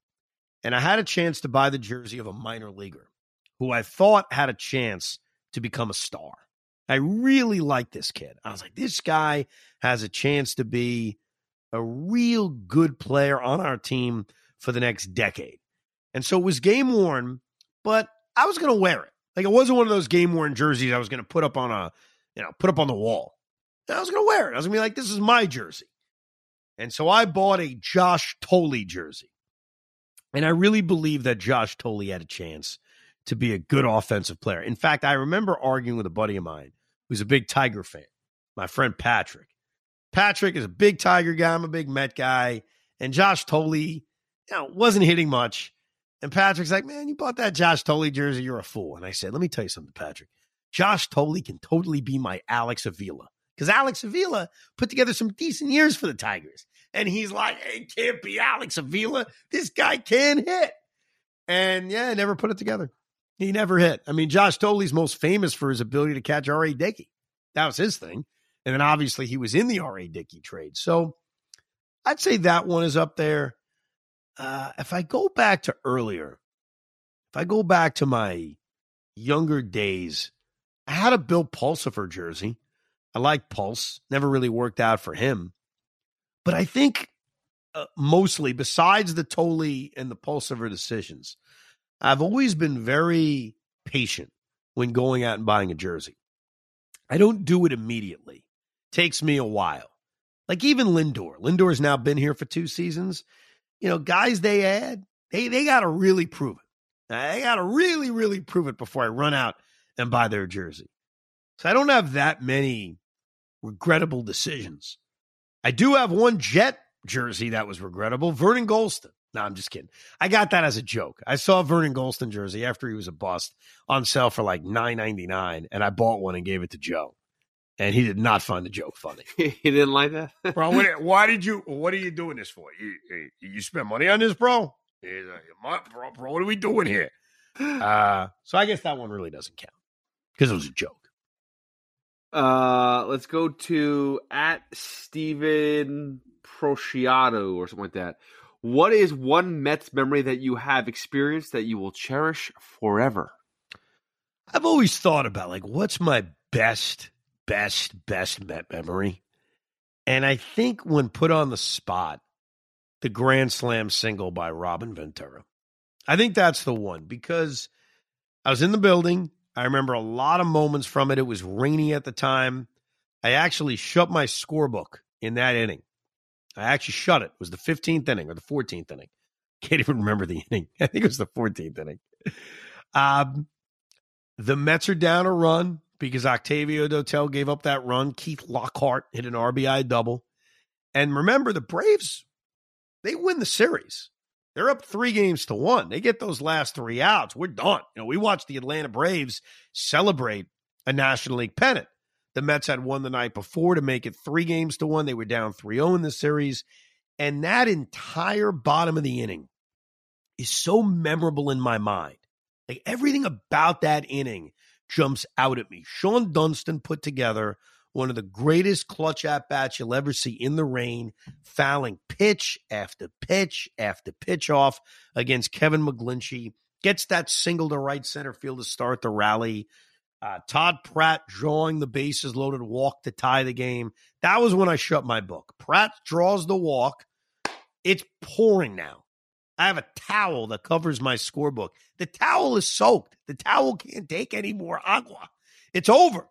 and I had a chance to buy the jersey of a minor leaguer who I thought had a chance to become a star. I really like this kid. I was like, this guy has a chance to be a real good player on our team for the next decade. And so it was game worn, but I was going to wear it. Like it wasn't one of those game worn jerseys I was going to put up on a, you know, put up on the wall. I was going to wear it. I was going to be like, this is my jersey. And so I bought a Josh Thole jersey. And I really believe that Josh Thole had a chance to be a good offensive player. In fact, I remember arguing with a buddy of mine who's a big Tiger fan, my friend Patrick. Patrick is a big Tiger guy. I'm a big Met guy. And Josh Thole, you know, wasn't hitting much. And Patrick's like, man, you bought that Josh Thole jersey. You're a fool. And I said, let me tell you something, Patrick. Josh Thole can totally be my Alex Avila because Alex Avila put together some decent years for the Tigers. And he's like, it can't be Alex Avila. This guy can hit. And yeah, never put it together. He never hit. I mean, Josh Thole's most famous for his ability to catch R.A. Dickey. That was his thing. And then obviously he was in the R.A. Dickey trade. So I'd say that one is up there. Uh, if I go back to earlier, if I go back to my younger days, I had a Bill Pulsipher jersey. I like Pulse. Never really worked out for him. But I think uh, mostly, besides the Thole and the Pulsipher decisions, I've always been very patient when going out and buying a jersey. I don't do it immediately. Takes me a while. Like even Lindor. Lindor's now been here for two seasons. You know, guys they add, they they gotta really prove it. They gotta really, really prove it before I run out and buy their jersey. So I don't have that many regrettable decisions. I do have one Jet jersey that was regrettable. Vernon Gholston. No, I'm just kidding. I got that as a joke. I saw a Vernon Gholston jersey after he was a bust on sale for like nine ninety nine, and I bought one and gave it to Joe. And he did not find the joke funny. he didn't like that, bro. What, why did you? What are you doing this for? You you spend money on this, bro? bro, bro, what are we doing here? Uh, so I guess that one really doesn't count because it was a joke. Uh, let's go to at Steven Prociato or something like that. What is one Mets memory that you have experienced that you will cherish forever? I've always thought about like what's my best, best, best Met memory, and I think when put on the spot, the Grand Slam single by Robin Ventura. I think that's the one because I was in the building. I remember a lot of moments from it. It was rainy at the time. I actually shut my scorebook in that inning. I actually shut it. It was the 15th inning or the 14th inning. Can't even remember the inning. I think it was the 14th inning. Um, the Mets are down a run because Octavio Dotel gave up that run. Keith Lockhart hit an RBI double. And remember, the Braves, they win the series. They're up three games to one. They get those last three outs. We're done. You know, we watched the Atlanta Braves celebrate a National League pennant. The Mets had won the night before to make it three games to one. They were down 3 0 in the series. And that entire bottom of the inning is so memorable in my mind. Like everything about that inning jumps out at me. Shawon Dunston put together one of the greatest clutch at bats you'll ever see in the rain, fouling pitch after pitch after pitch off against Kevin McGlinchey. Gets that single to right center field to start the rally. uh, Todd Pratt drawing the bases loaded walk to tie the game. That was when I shut my book. Pratt draws the walk. It's pouring now. I have a towel that covers my scorebook. The towel is soaked. The towel can't take any more agua. It's over.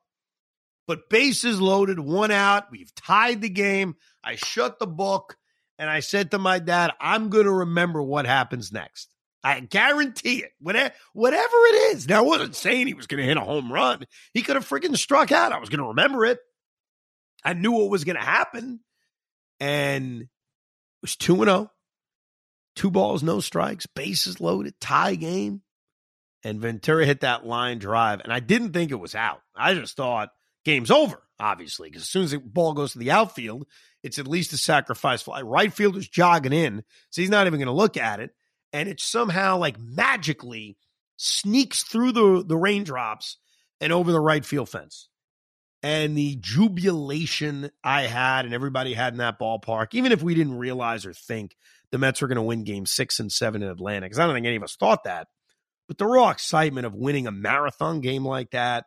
But bases loaded, one out. We've tied the game. I shut the book and I said to my dad, I'm going to remember what happens next. I guarantee it. Whatever, it is. Now, I wasn't saying he was going to hit a home run. He could have freaking struck out. I was going to remember it. I knew what was going to happen. And it was 2 0. Two balls, no strikes, bases loaded, tie game. And Ventura hit that line drive. And I didn't think it was out. I just thought game's over, obviously, because as soon as the ball goes to the outfield, it's at least a sacrifice fly. Right fielder's jogging in, so he's not even going to look at it and it somehow like magically sneaks through the the raindrops and over the right field fence. And the jubilation I had and everybody had in that ballpark, even if we didn't realize or think the Mets were going to win game six and seven in Atlanta, because I don't think any of us thought that. But the raw excitement of winning a marathon game like that,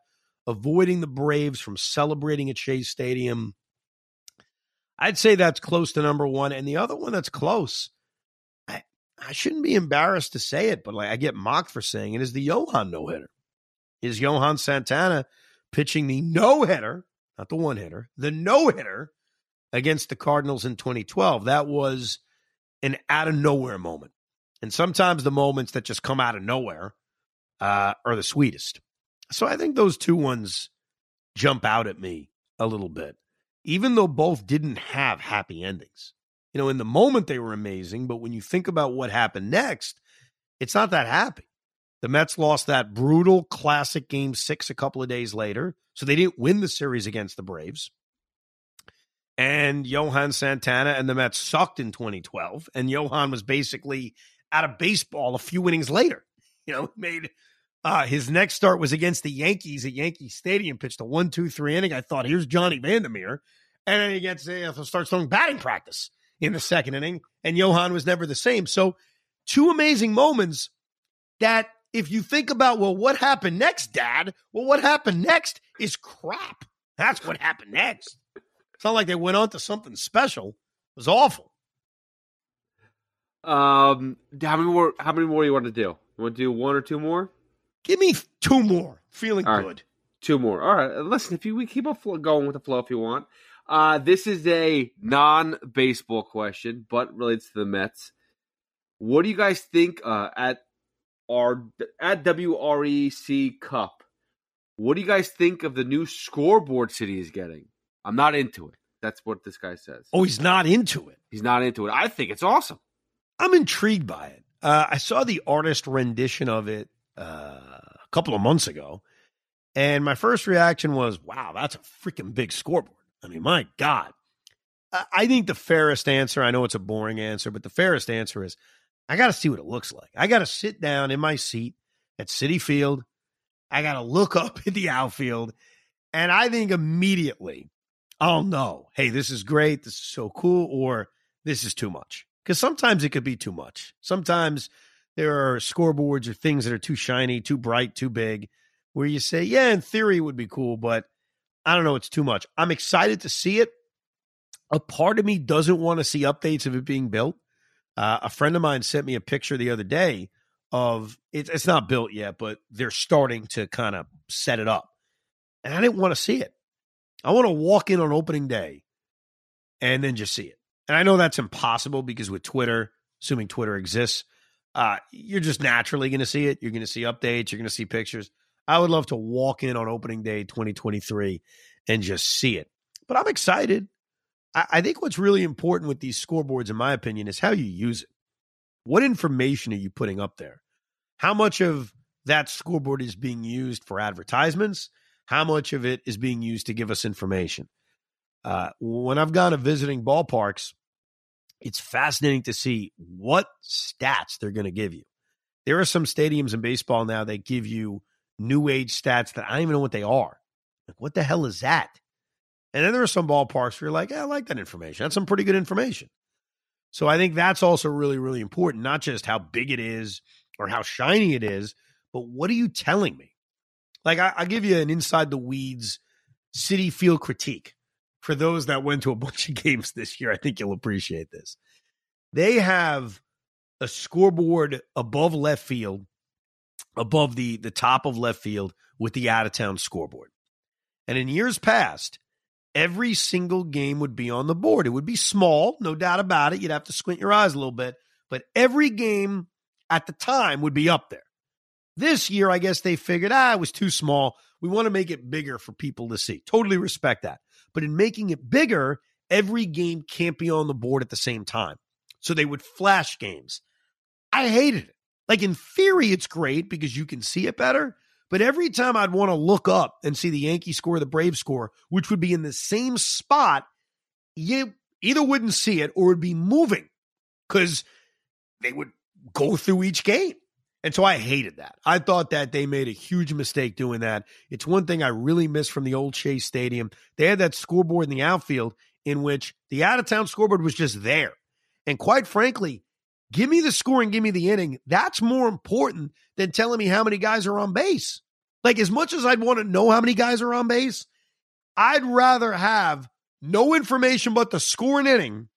avoiding the Braves from celebrating at Shea Stadium, I'd say that's close to number one. And the other one that's close I shouldn't be embarrassed to say it, but like I get mocked for saying it is the Johan no hitter. Is Johan Santana pitching the no hitter, not the one hitter, the no hitter against the Cardinals in 2012? That was an out of nowhere moment. And sometimes the moments that just come out of nowhere uh, are the sweetest. So I think those two ones jump out at me a little bit, even though both didn't have happy endings you know, in the moment they were amazing, but when you think about what happened next, it's not that happy. The Mets lost that brutal classic game six a couple of days later. So they didn't win the series against the Braves. And Johan Santana and the Mets sucked in 2012. And Johan was basically out of baseball a few innings later. You know, made uh, his next start was against the Yankees at Yankee Stadium, pitched a one, two, three inning. I thought, here's Johnny Vander Meer. And then he gets uh, starts throwing batting practice in the second inning, and Johan was never the same. So, two amazing moments that if you think about, well, what happened next, Dad? Well, what happened next is crap. That's what happened next. It's not like they went on to something special. It was awful. Um, how many more? How many more you want to do? You want to do one or two more? Give me two more. Feeling All good. Right. Two more. All right. Listen, if you we keep going with the flow, if you want, uh, this is a non baseball question, but relates to the Mets. What do you guys think uh, at our at WREC Cup? What do you guys think of the new scoreboard Citi is getting? I'm not into it. That's what this guy says. Oh, he's not into it. He's not into it. I think it's awesome. I'm intrigued by it. Uh, I saw the artist rendition of it uh, a couple of months ago, and my first reaction was, "Wow, that's a freaking big scoreboard." I mean, my God. I think the fairest answer, I know it's a boring answer, but the fairest answer is I got to see what it looks like. I got to sit down in my seat at Citi Field. I got to look up at the outfield. And I think immediately I'll know, hey, this is great. This is so cool. Or this is too much. Because sometimes it could be too much. Sometimes there are scoreboards or things that are too shiny, too bright, too big, where you say, yeah, in theory it would be cool, but I don't know. It's too much. I'm excited to see it. A part of me doesn't want to see updates of it being built. Uh, a friend of mine sent me a picture the other day of it, it's not built yet, but they're starting to kind of set it up. And I didn't want to see it. I want to walk in on opening day and then just see it. And I know that's impossible because with Twitter, assuming Twitter exists, uh, you're just naturally going to see it. You're going to see updates. You're going to see pictures. I would love to walk in on opening day 2023 and just see it. But I'm excited. I, I think what's really important with these scoreboards, in my opinion, is how you use it. What information are you putting up there? How much of that scoreboard is being used for advertisements? How much of it is being used to give us information? Uh, when I've gone to visiting ballparks, it's fascinating to see what stats they're going to give you. There are some stadiums in baseball now that give you new age stats that I don't even know what they are. Like, what the hell is that? And then there are some ballparks where you're like, yeah, I like that information. That's some pretty good information. So I think that's also really, really important, not just how big it is or how shiny it is, but what are you telling me? Like I, I give you an inside the weeds Citi Field critique for those that went to a bunch of games this year. I think you'll appreciate this. They have a scoreboard above left field, above the the top of left field with the out of town scoreboard. And in years past, every single game would be on the board. It would be small, no doubt about it. You'd have to squint your eyes a little bit, but every game at the time would be up there. This year, I guess they figured, ah, it was too small. We want to make it bigger for people to see. Totally respect that. But in making it bigger, every game can't be on the board at the same time. So they would flash games. I hated it. Like in theory, it's great because you can see it better. But every time I'd want to look up and see the Yankee score, the Brave score, which would be in the same spot, you either wouldn't see it or would be moving because they would go through each game. And so I hated that. I thought that they made a huge mistake doing that. It's one thing I really miss from the old Shea Stadium. They had that scoreboard in the outfield in which the out of town scoreboard was just there. And quite frankly, give me the score and give me the inning. That's more important than telling me how many guys are on base. Like, as much as I'd want to know how many guys are on base, I'd rather have no information but the score and inning,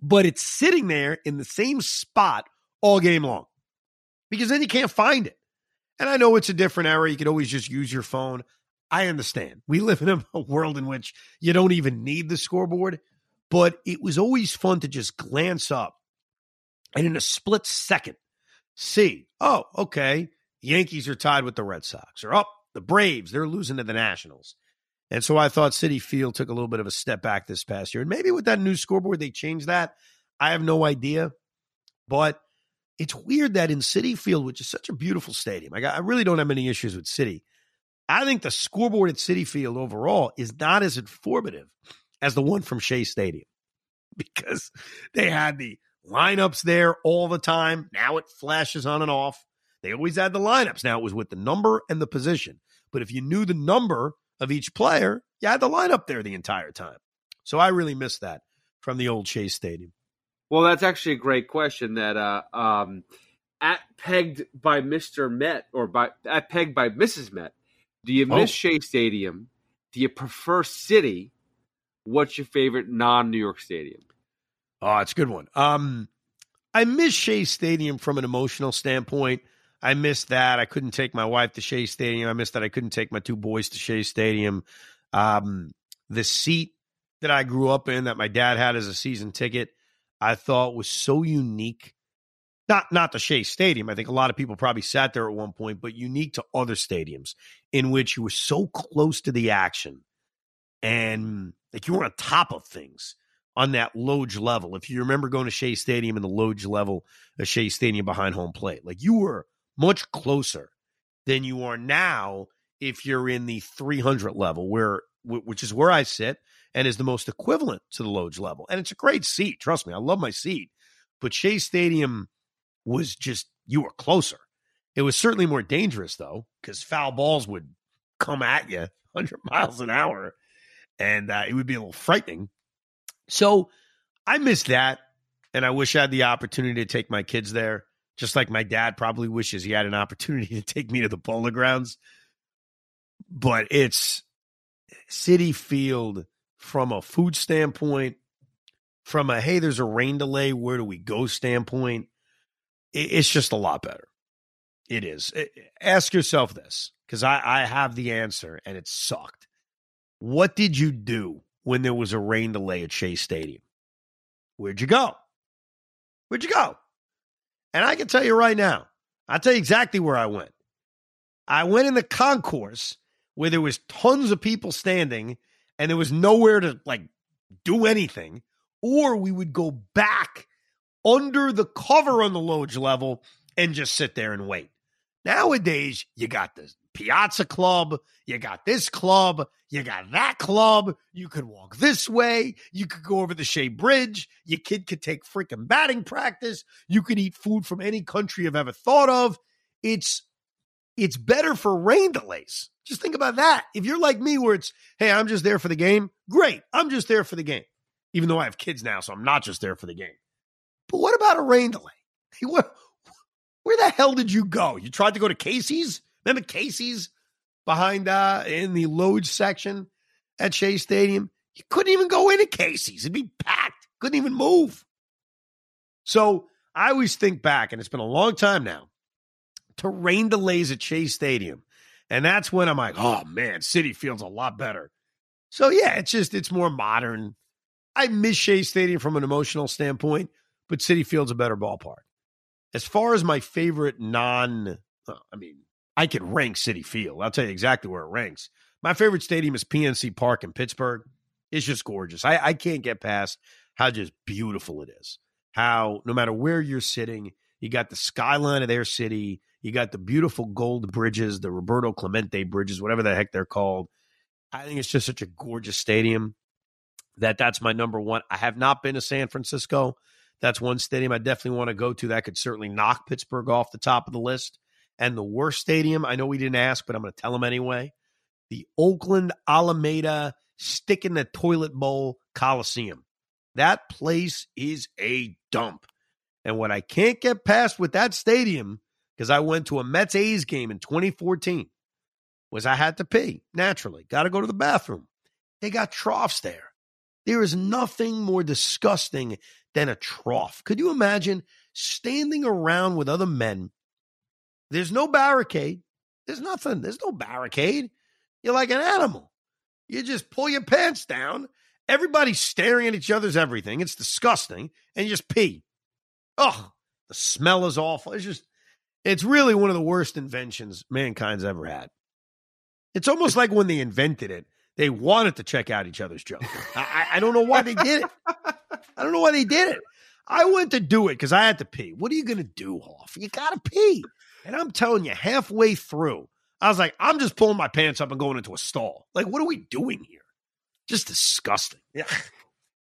but it's sitting there in the same spot all game long because then you can't find it. And I know it's a different era. You could always just use your phone. I understand. We live in a world in which you don't even need the scoreboard, but it was always fun to just glance up and in a split second see, oh, okay, Yankees are tied with the Red Sox, or up oh, the Braves, they're losing to the Nationals. And so I thought Citi Field took a little bit of a step back this past year. And maybe with that new scoreboard, they changed that. I have no idea. But it's weird that in Citi Field, which is such a beautiful stadium, I, I really don't have many issues with Citi. I think the scoreboard at Citi Field overall is not as informative as the one from Shea Stadium because they had the lineups there all the time. Now it flashes on and off. They always had the lineups. Now it was with the number and the position. But if you knew the number of each player, you had the lineup there the entire time. So I really miss that from the old Shea Stadium. Well, that's actually a great question. That uh, um, at pegged by Mister Met or by at pegged by Mrs. Met. Do you miss oh. Shea Stadium? Do you prefer Citi? What's your favorite non-New York stadium? Oh, it's a good one. Um, I miss Shea Stadium from an emotional standpoint. I miss that. I couldn't take my wife to Shea Stadium. I miss that I couldn't take my two boys to Shea Stadium. Um, the seat that I grew up in, that my dad had as a season ticket, I thought was so unique. Not not the Shea Stadium. I think a lot of people probably sat there at one point, but unique to other stadiums in which you were so close to the action and like you were on top of things on that Loge level. If you remember going to Shea Stadium in the Loge level, a Shea Stadium behind home plate, like you were much closer than you are now if you're in the 300 level, where which is where I sit and is the most equivalent to the Loge level. And it's a great seat. Trust me, I love my seat. But Shea Stadium was just, you were closer. It was certainly more dangerous, though, because foul balls would come at you 100 miles an hour and uh, it would be a little frightening. So I miss that. And I wish I had the opportunity to take my kids there, just like my dad probably wishes he had an opportunity to take me to the polo grounds. But it's Citi Field from a food standpoint, from a hey, there's a rain delay, where do we go standpoint, it's just a lot better. It is. Ask yourself this because I, I have the answer and it sucked. What did you do when there was a rain delay at Shea Stadium? Where'd you go? Where'd you go? And I can tell you right now, I'll tell you exactly where I went. I went in the concourse where there was tons of people standing and there was nowhere to like do anything, or we would go back under the cover on the Loge level and just sit there and wait. Nowadays, you got the Piazza Club, you got this club, you got that club. You could walk this way, you could go over the Shea Bridge, your kid could take freaking batting practice, you could eat food from any country you've ever thought of. It's it's better for rain delays. Just think about that. If you're like me, where it's, hey, I'm just there for the game, great. I'm just there for the game. Even though I have kids now, so I'm not just there for the game. But what about a rain delay? What, where the hell did you go? You tried to go to Casey's? Remember Casey's behind uh in the Loge section at Shea Stadium. You couldn't even go into Casey's. It'd be packed. Couldn't even move. So I always think back, and it's been a long time now, to rain delays at Shea Stadium. And that's when I'm like, oh man, Citi Field's a lot better. So yeah, it's just it's more modern. I miss Shea Stadium from an emotional standpoint, but Citi Field's a better ballpark. As far as my favorite non, I mean, I could rank Citi Field. I'll tell you exactly where it ranks. My favorite stadium is PNC Park in Pittsburgh. It's just gorgeous. I, I can't get past how just beautiful it is. How no matter where you're sitting, you got the skyline of their city. You got the beautiful gold bridges, the Roberto Clemente bridges, whatever the heck they're called. I think it's just such a gorgeous stadium that that's my number one. I have not been to San Francisco. That's one stadium I definitely want to go to. That could certainly knock Pittsburgh off the top of the list. And the worst stadium, I know we didn't ask, but I'm going to tell them anyway. The Oakland Alameda Stick in the Toilet Bowl Coliseum. That place is a dump. And what I can't get past with that stadium, because I went to a Mets A's game in 2014, was I had to pee naturally. Got to go to the bathroom. They got troughs there. There is nothing more disgusting than a trough. Could you imagine standing around with other men? There's no barricade. There's nothing. There's no barricade. You're like an animal. You just pull your pants down. Everybody's staring at each other's everything. It's disgusting. And you just pee. Ugh, the smell is awful. It's just, it's really one of the worst inventions mankind's ever had. It's almost like when they invented it, they wanted to check out each other's junk. I, I don't know why they did it. I don't know why they did it. I went to do it because I had to pee. What are you going to do, Hoff? You got to pee. And I'm telling you, halfway through, I was like, I'm just pulling my pants up and going into a stall. Like, what are we doing here? Just disgusting. Yeah.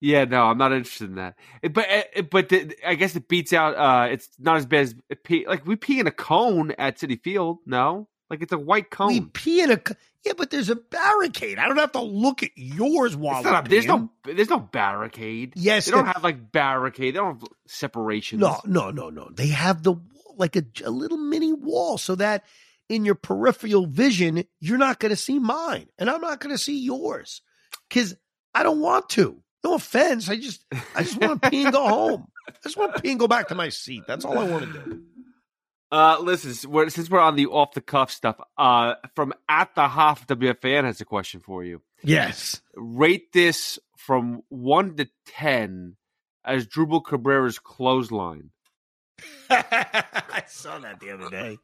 Yeah, no, I'm not interested in that. It, but it, but the, I guess it beats out. Uh, it's not as bad as pee. Like we pee in a cone at Citi Field. No, like it's a white cone. We pee in a yeah, but there's a barricade. I don't have to look at yours while not, there's no there's no barricade. Yes, they don't have like barricade. They don't have separations. No, no, no, no. They have the like a, a little mini wall so that in your peripheral vision you're not going to see mine, and I'm not going to see yours because I don't want to. No offense. I just I just want to pee and go home. I just want to pee and go back to my seat. That's all I want to do. Uh, listen, we're, since we're on the off the cuff stuff, uh, from at the Hoff WFAN has a question for you. Yes. Rate this from one to ten as Asdrubal Cabrera's clothesline. I saw that the other day.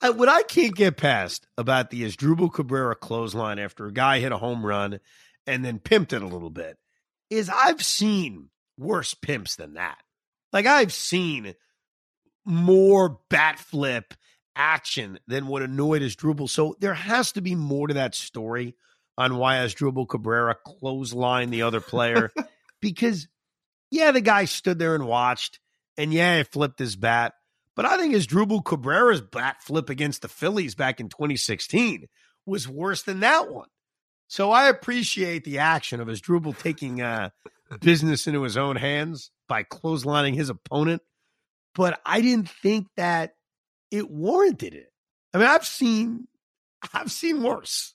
Uh, what I can't get past about the Asdrubal Cabrera clothesline after a guy hit a home run and then pimped it a little bit is I've seen worse pimps than that. Like I've seen more bat flip action than what annoyed Asdrubal. So there has to be more to that story on why Asdrubal Cabrera clotheslined the other player. because, yeah, the guy stood there and watched, and yeah, he flipped his bat. But I think Asdrubal Cabrera's bat flip against the Phillies back in 2016 was worse than that one. So I appreciate the action of Asdrubal taking uh, business into his own hands by clotheslining his opponent. But I didn't think that it warranted it. I mean, I've seen, I've seen worse.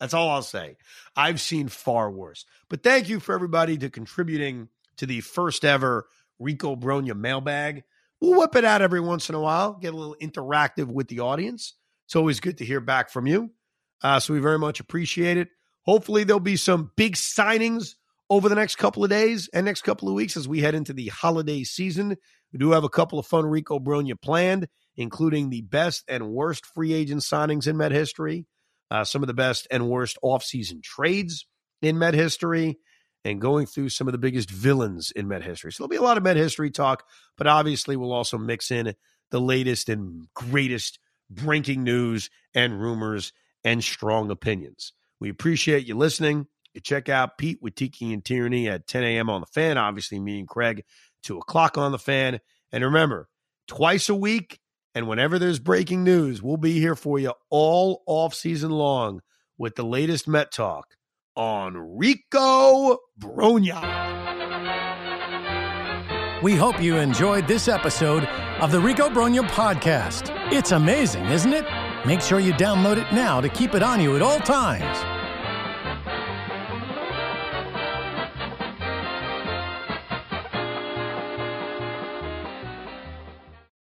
That's all I'll say. I've seen far worse. But thank you for everybody to contributing to the first ever Rico Brogna mailbag. We'll whip it out every once in a while, get a little interactive with the audience. It's always good to hear back from you. Uh, so we very much appreciate it. Hopefully, there'll be some big signings over the next couple of days and next couple of weeks as we head into the holiday season. We do have a couple of fun Rico Brogna planned, including the best and worst free agent signings in Met history, uh, some of the best and worst offseason trades in Met history, and going through some of the biggest villains in Met history. So there'll be a lot of Met history talk, but obviously we'll also mix in the latest and greatest breaking news and rumors and strong opinions. We appreciate you listening. You check out Pete with Tiki and Tierney at 10 a.m. on the fan. Obviously, me and Craig, 2 o'clock on the fan. And remember, twice a week and whenever there's breaking news, we'll be here for you all off season long with the latest Met talk on Rico Brogna. We hope you enjoyed this episode of the Rico Brogna podcast. It's amazing, isn't it? Make sure you download it now to keep it on you at all times.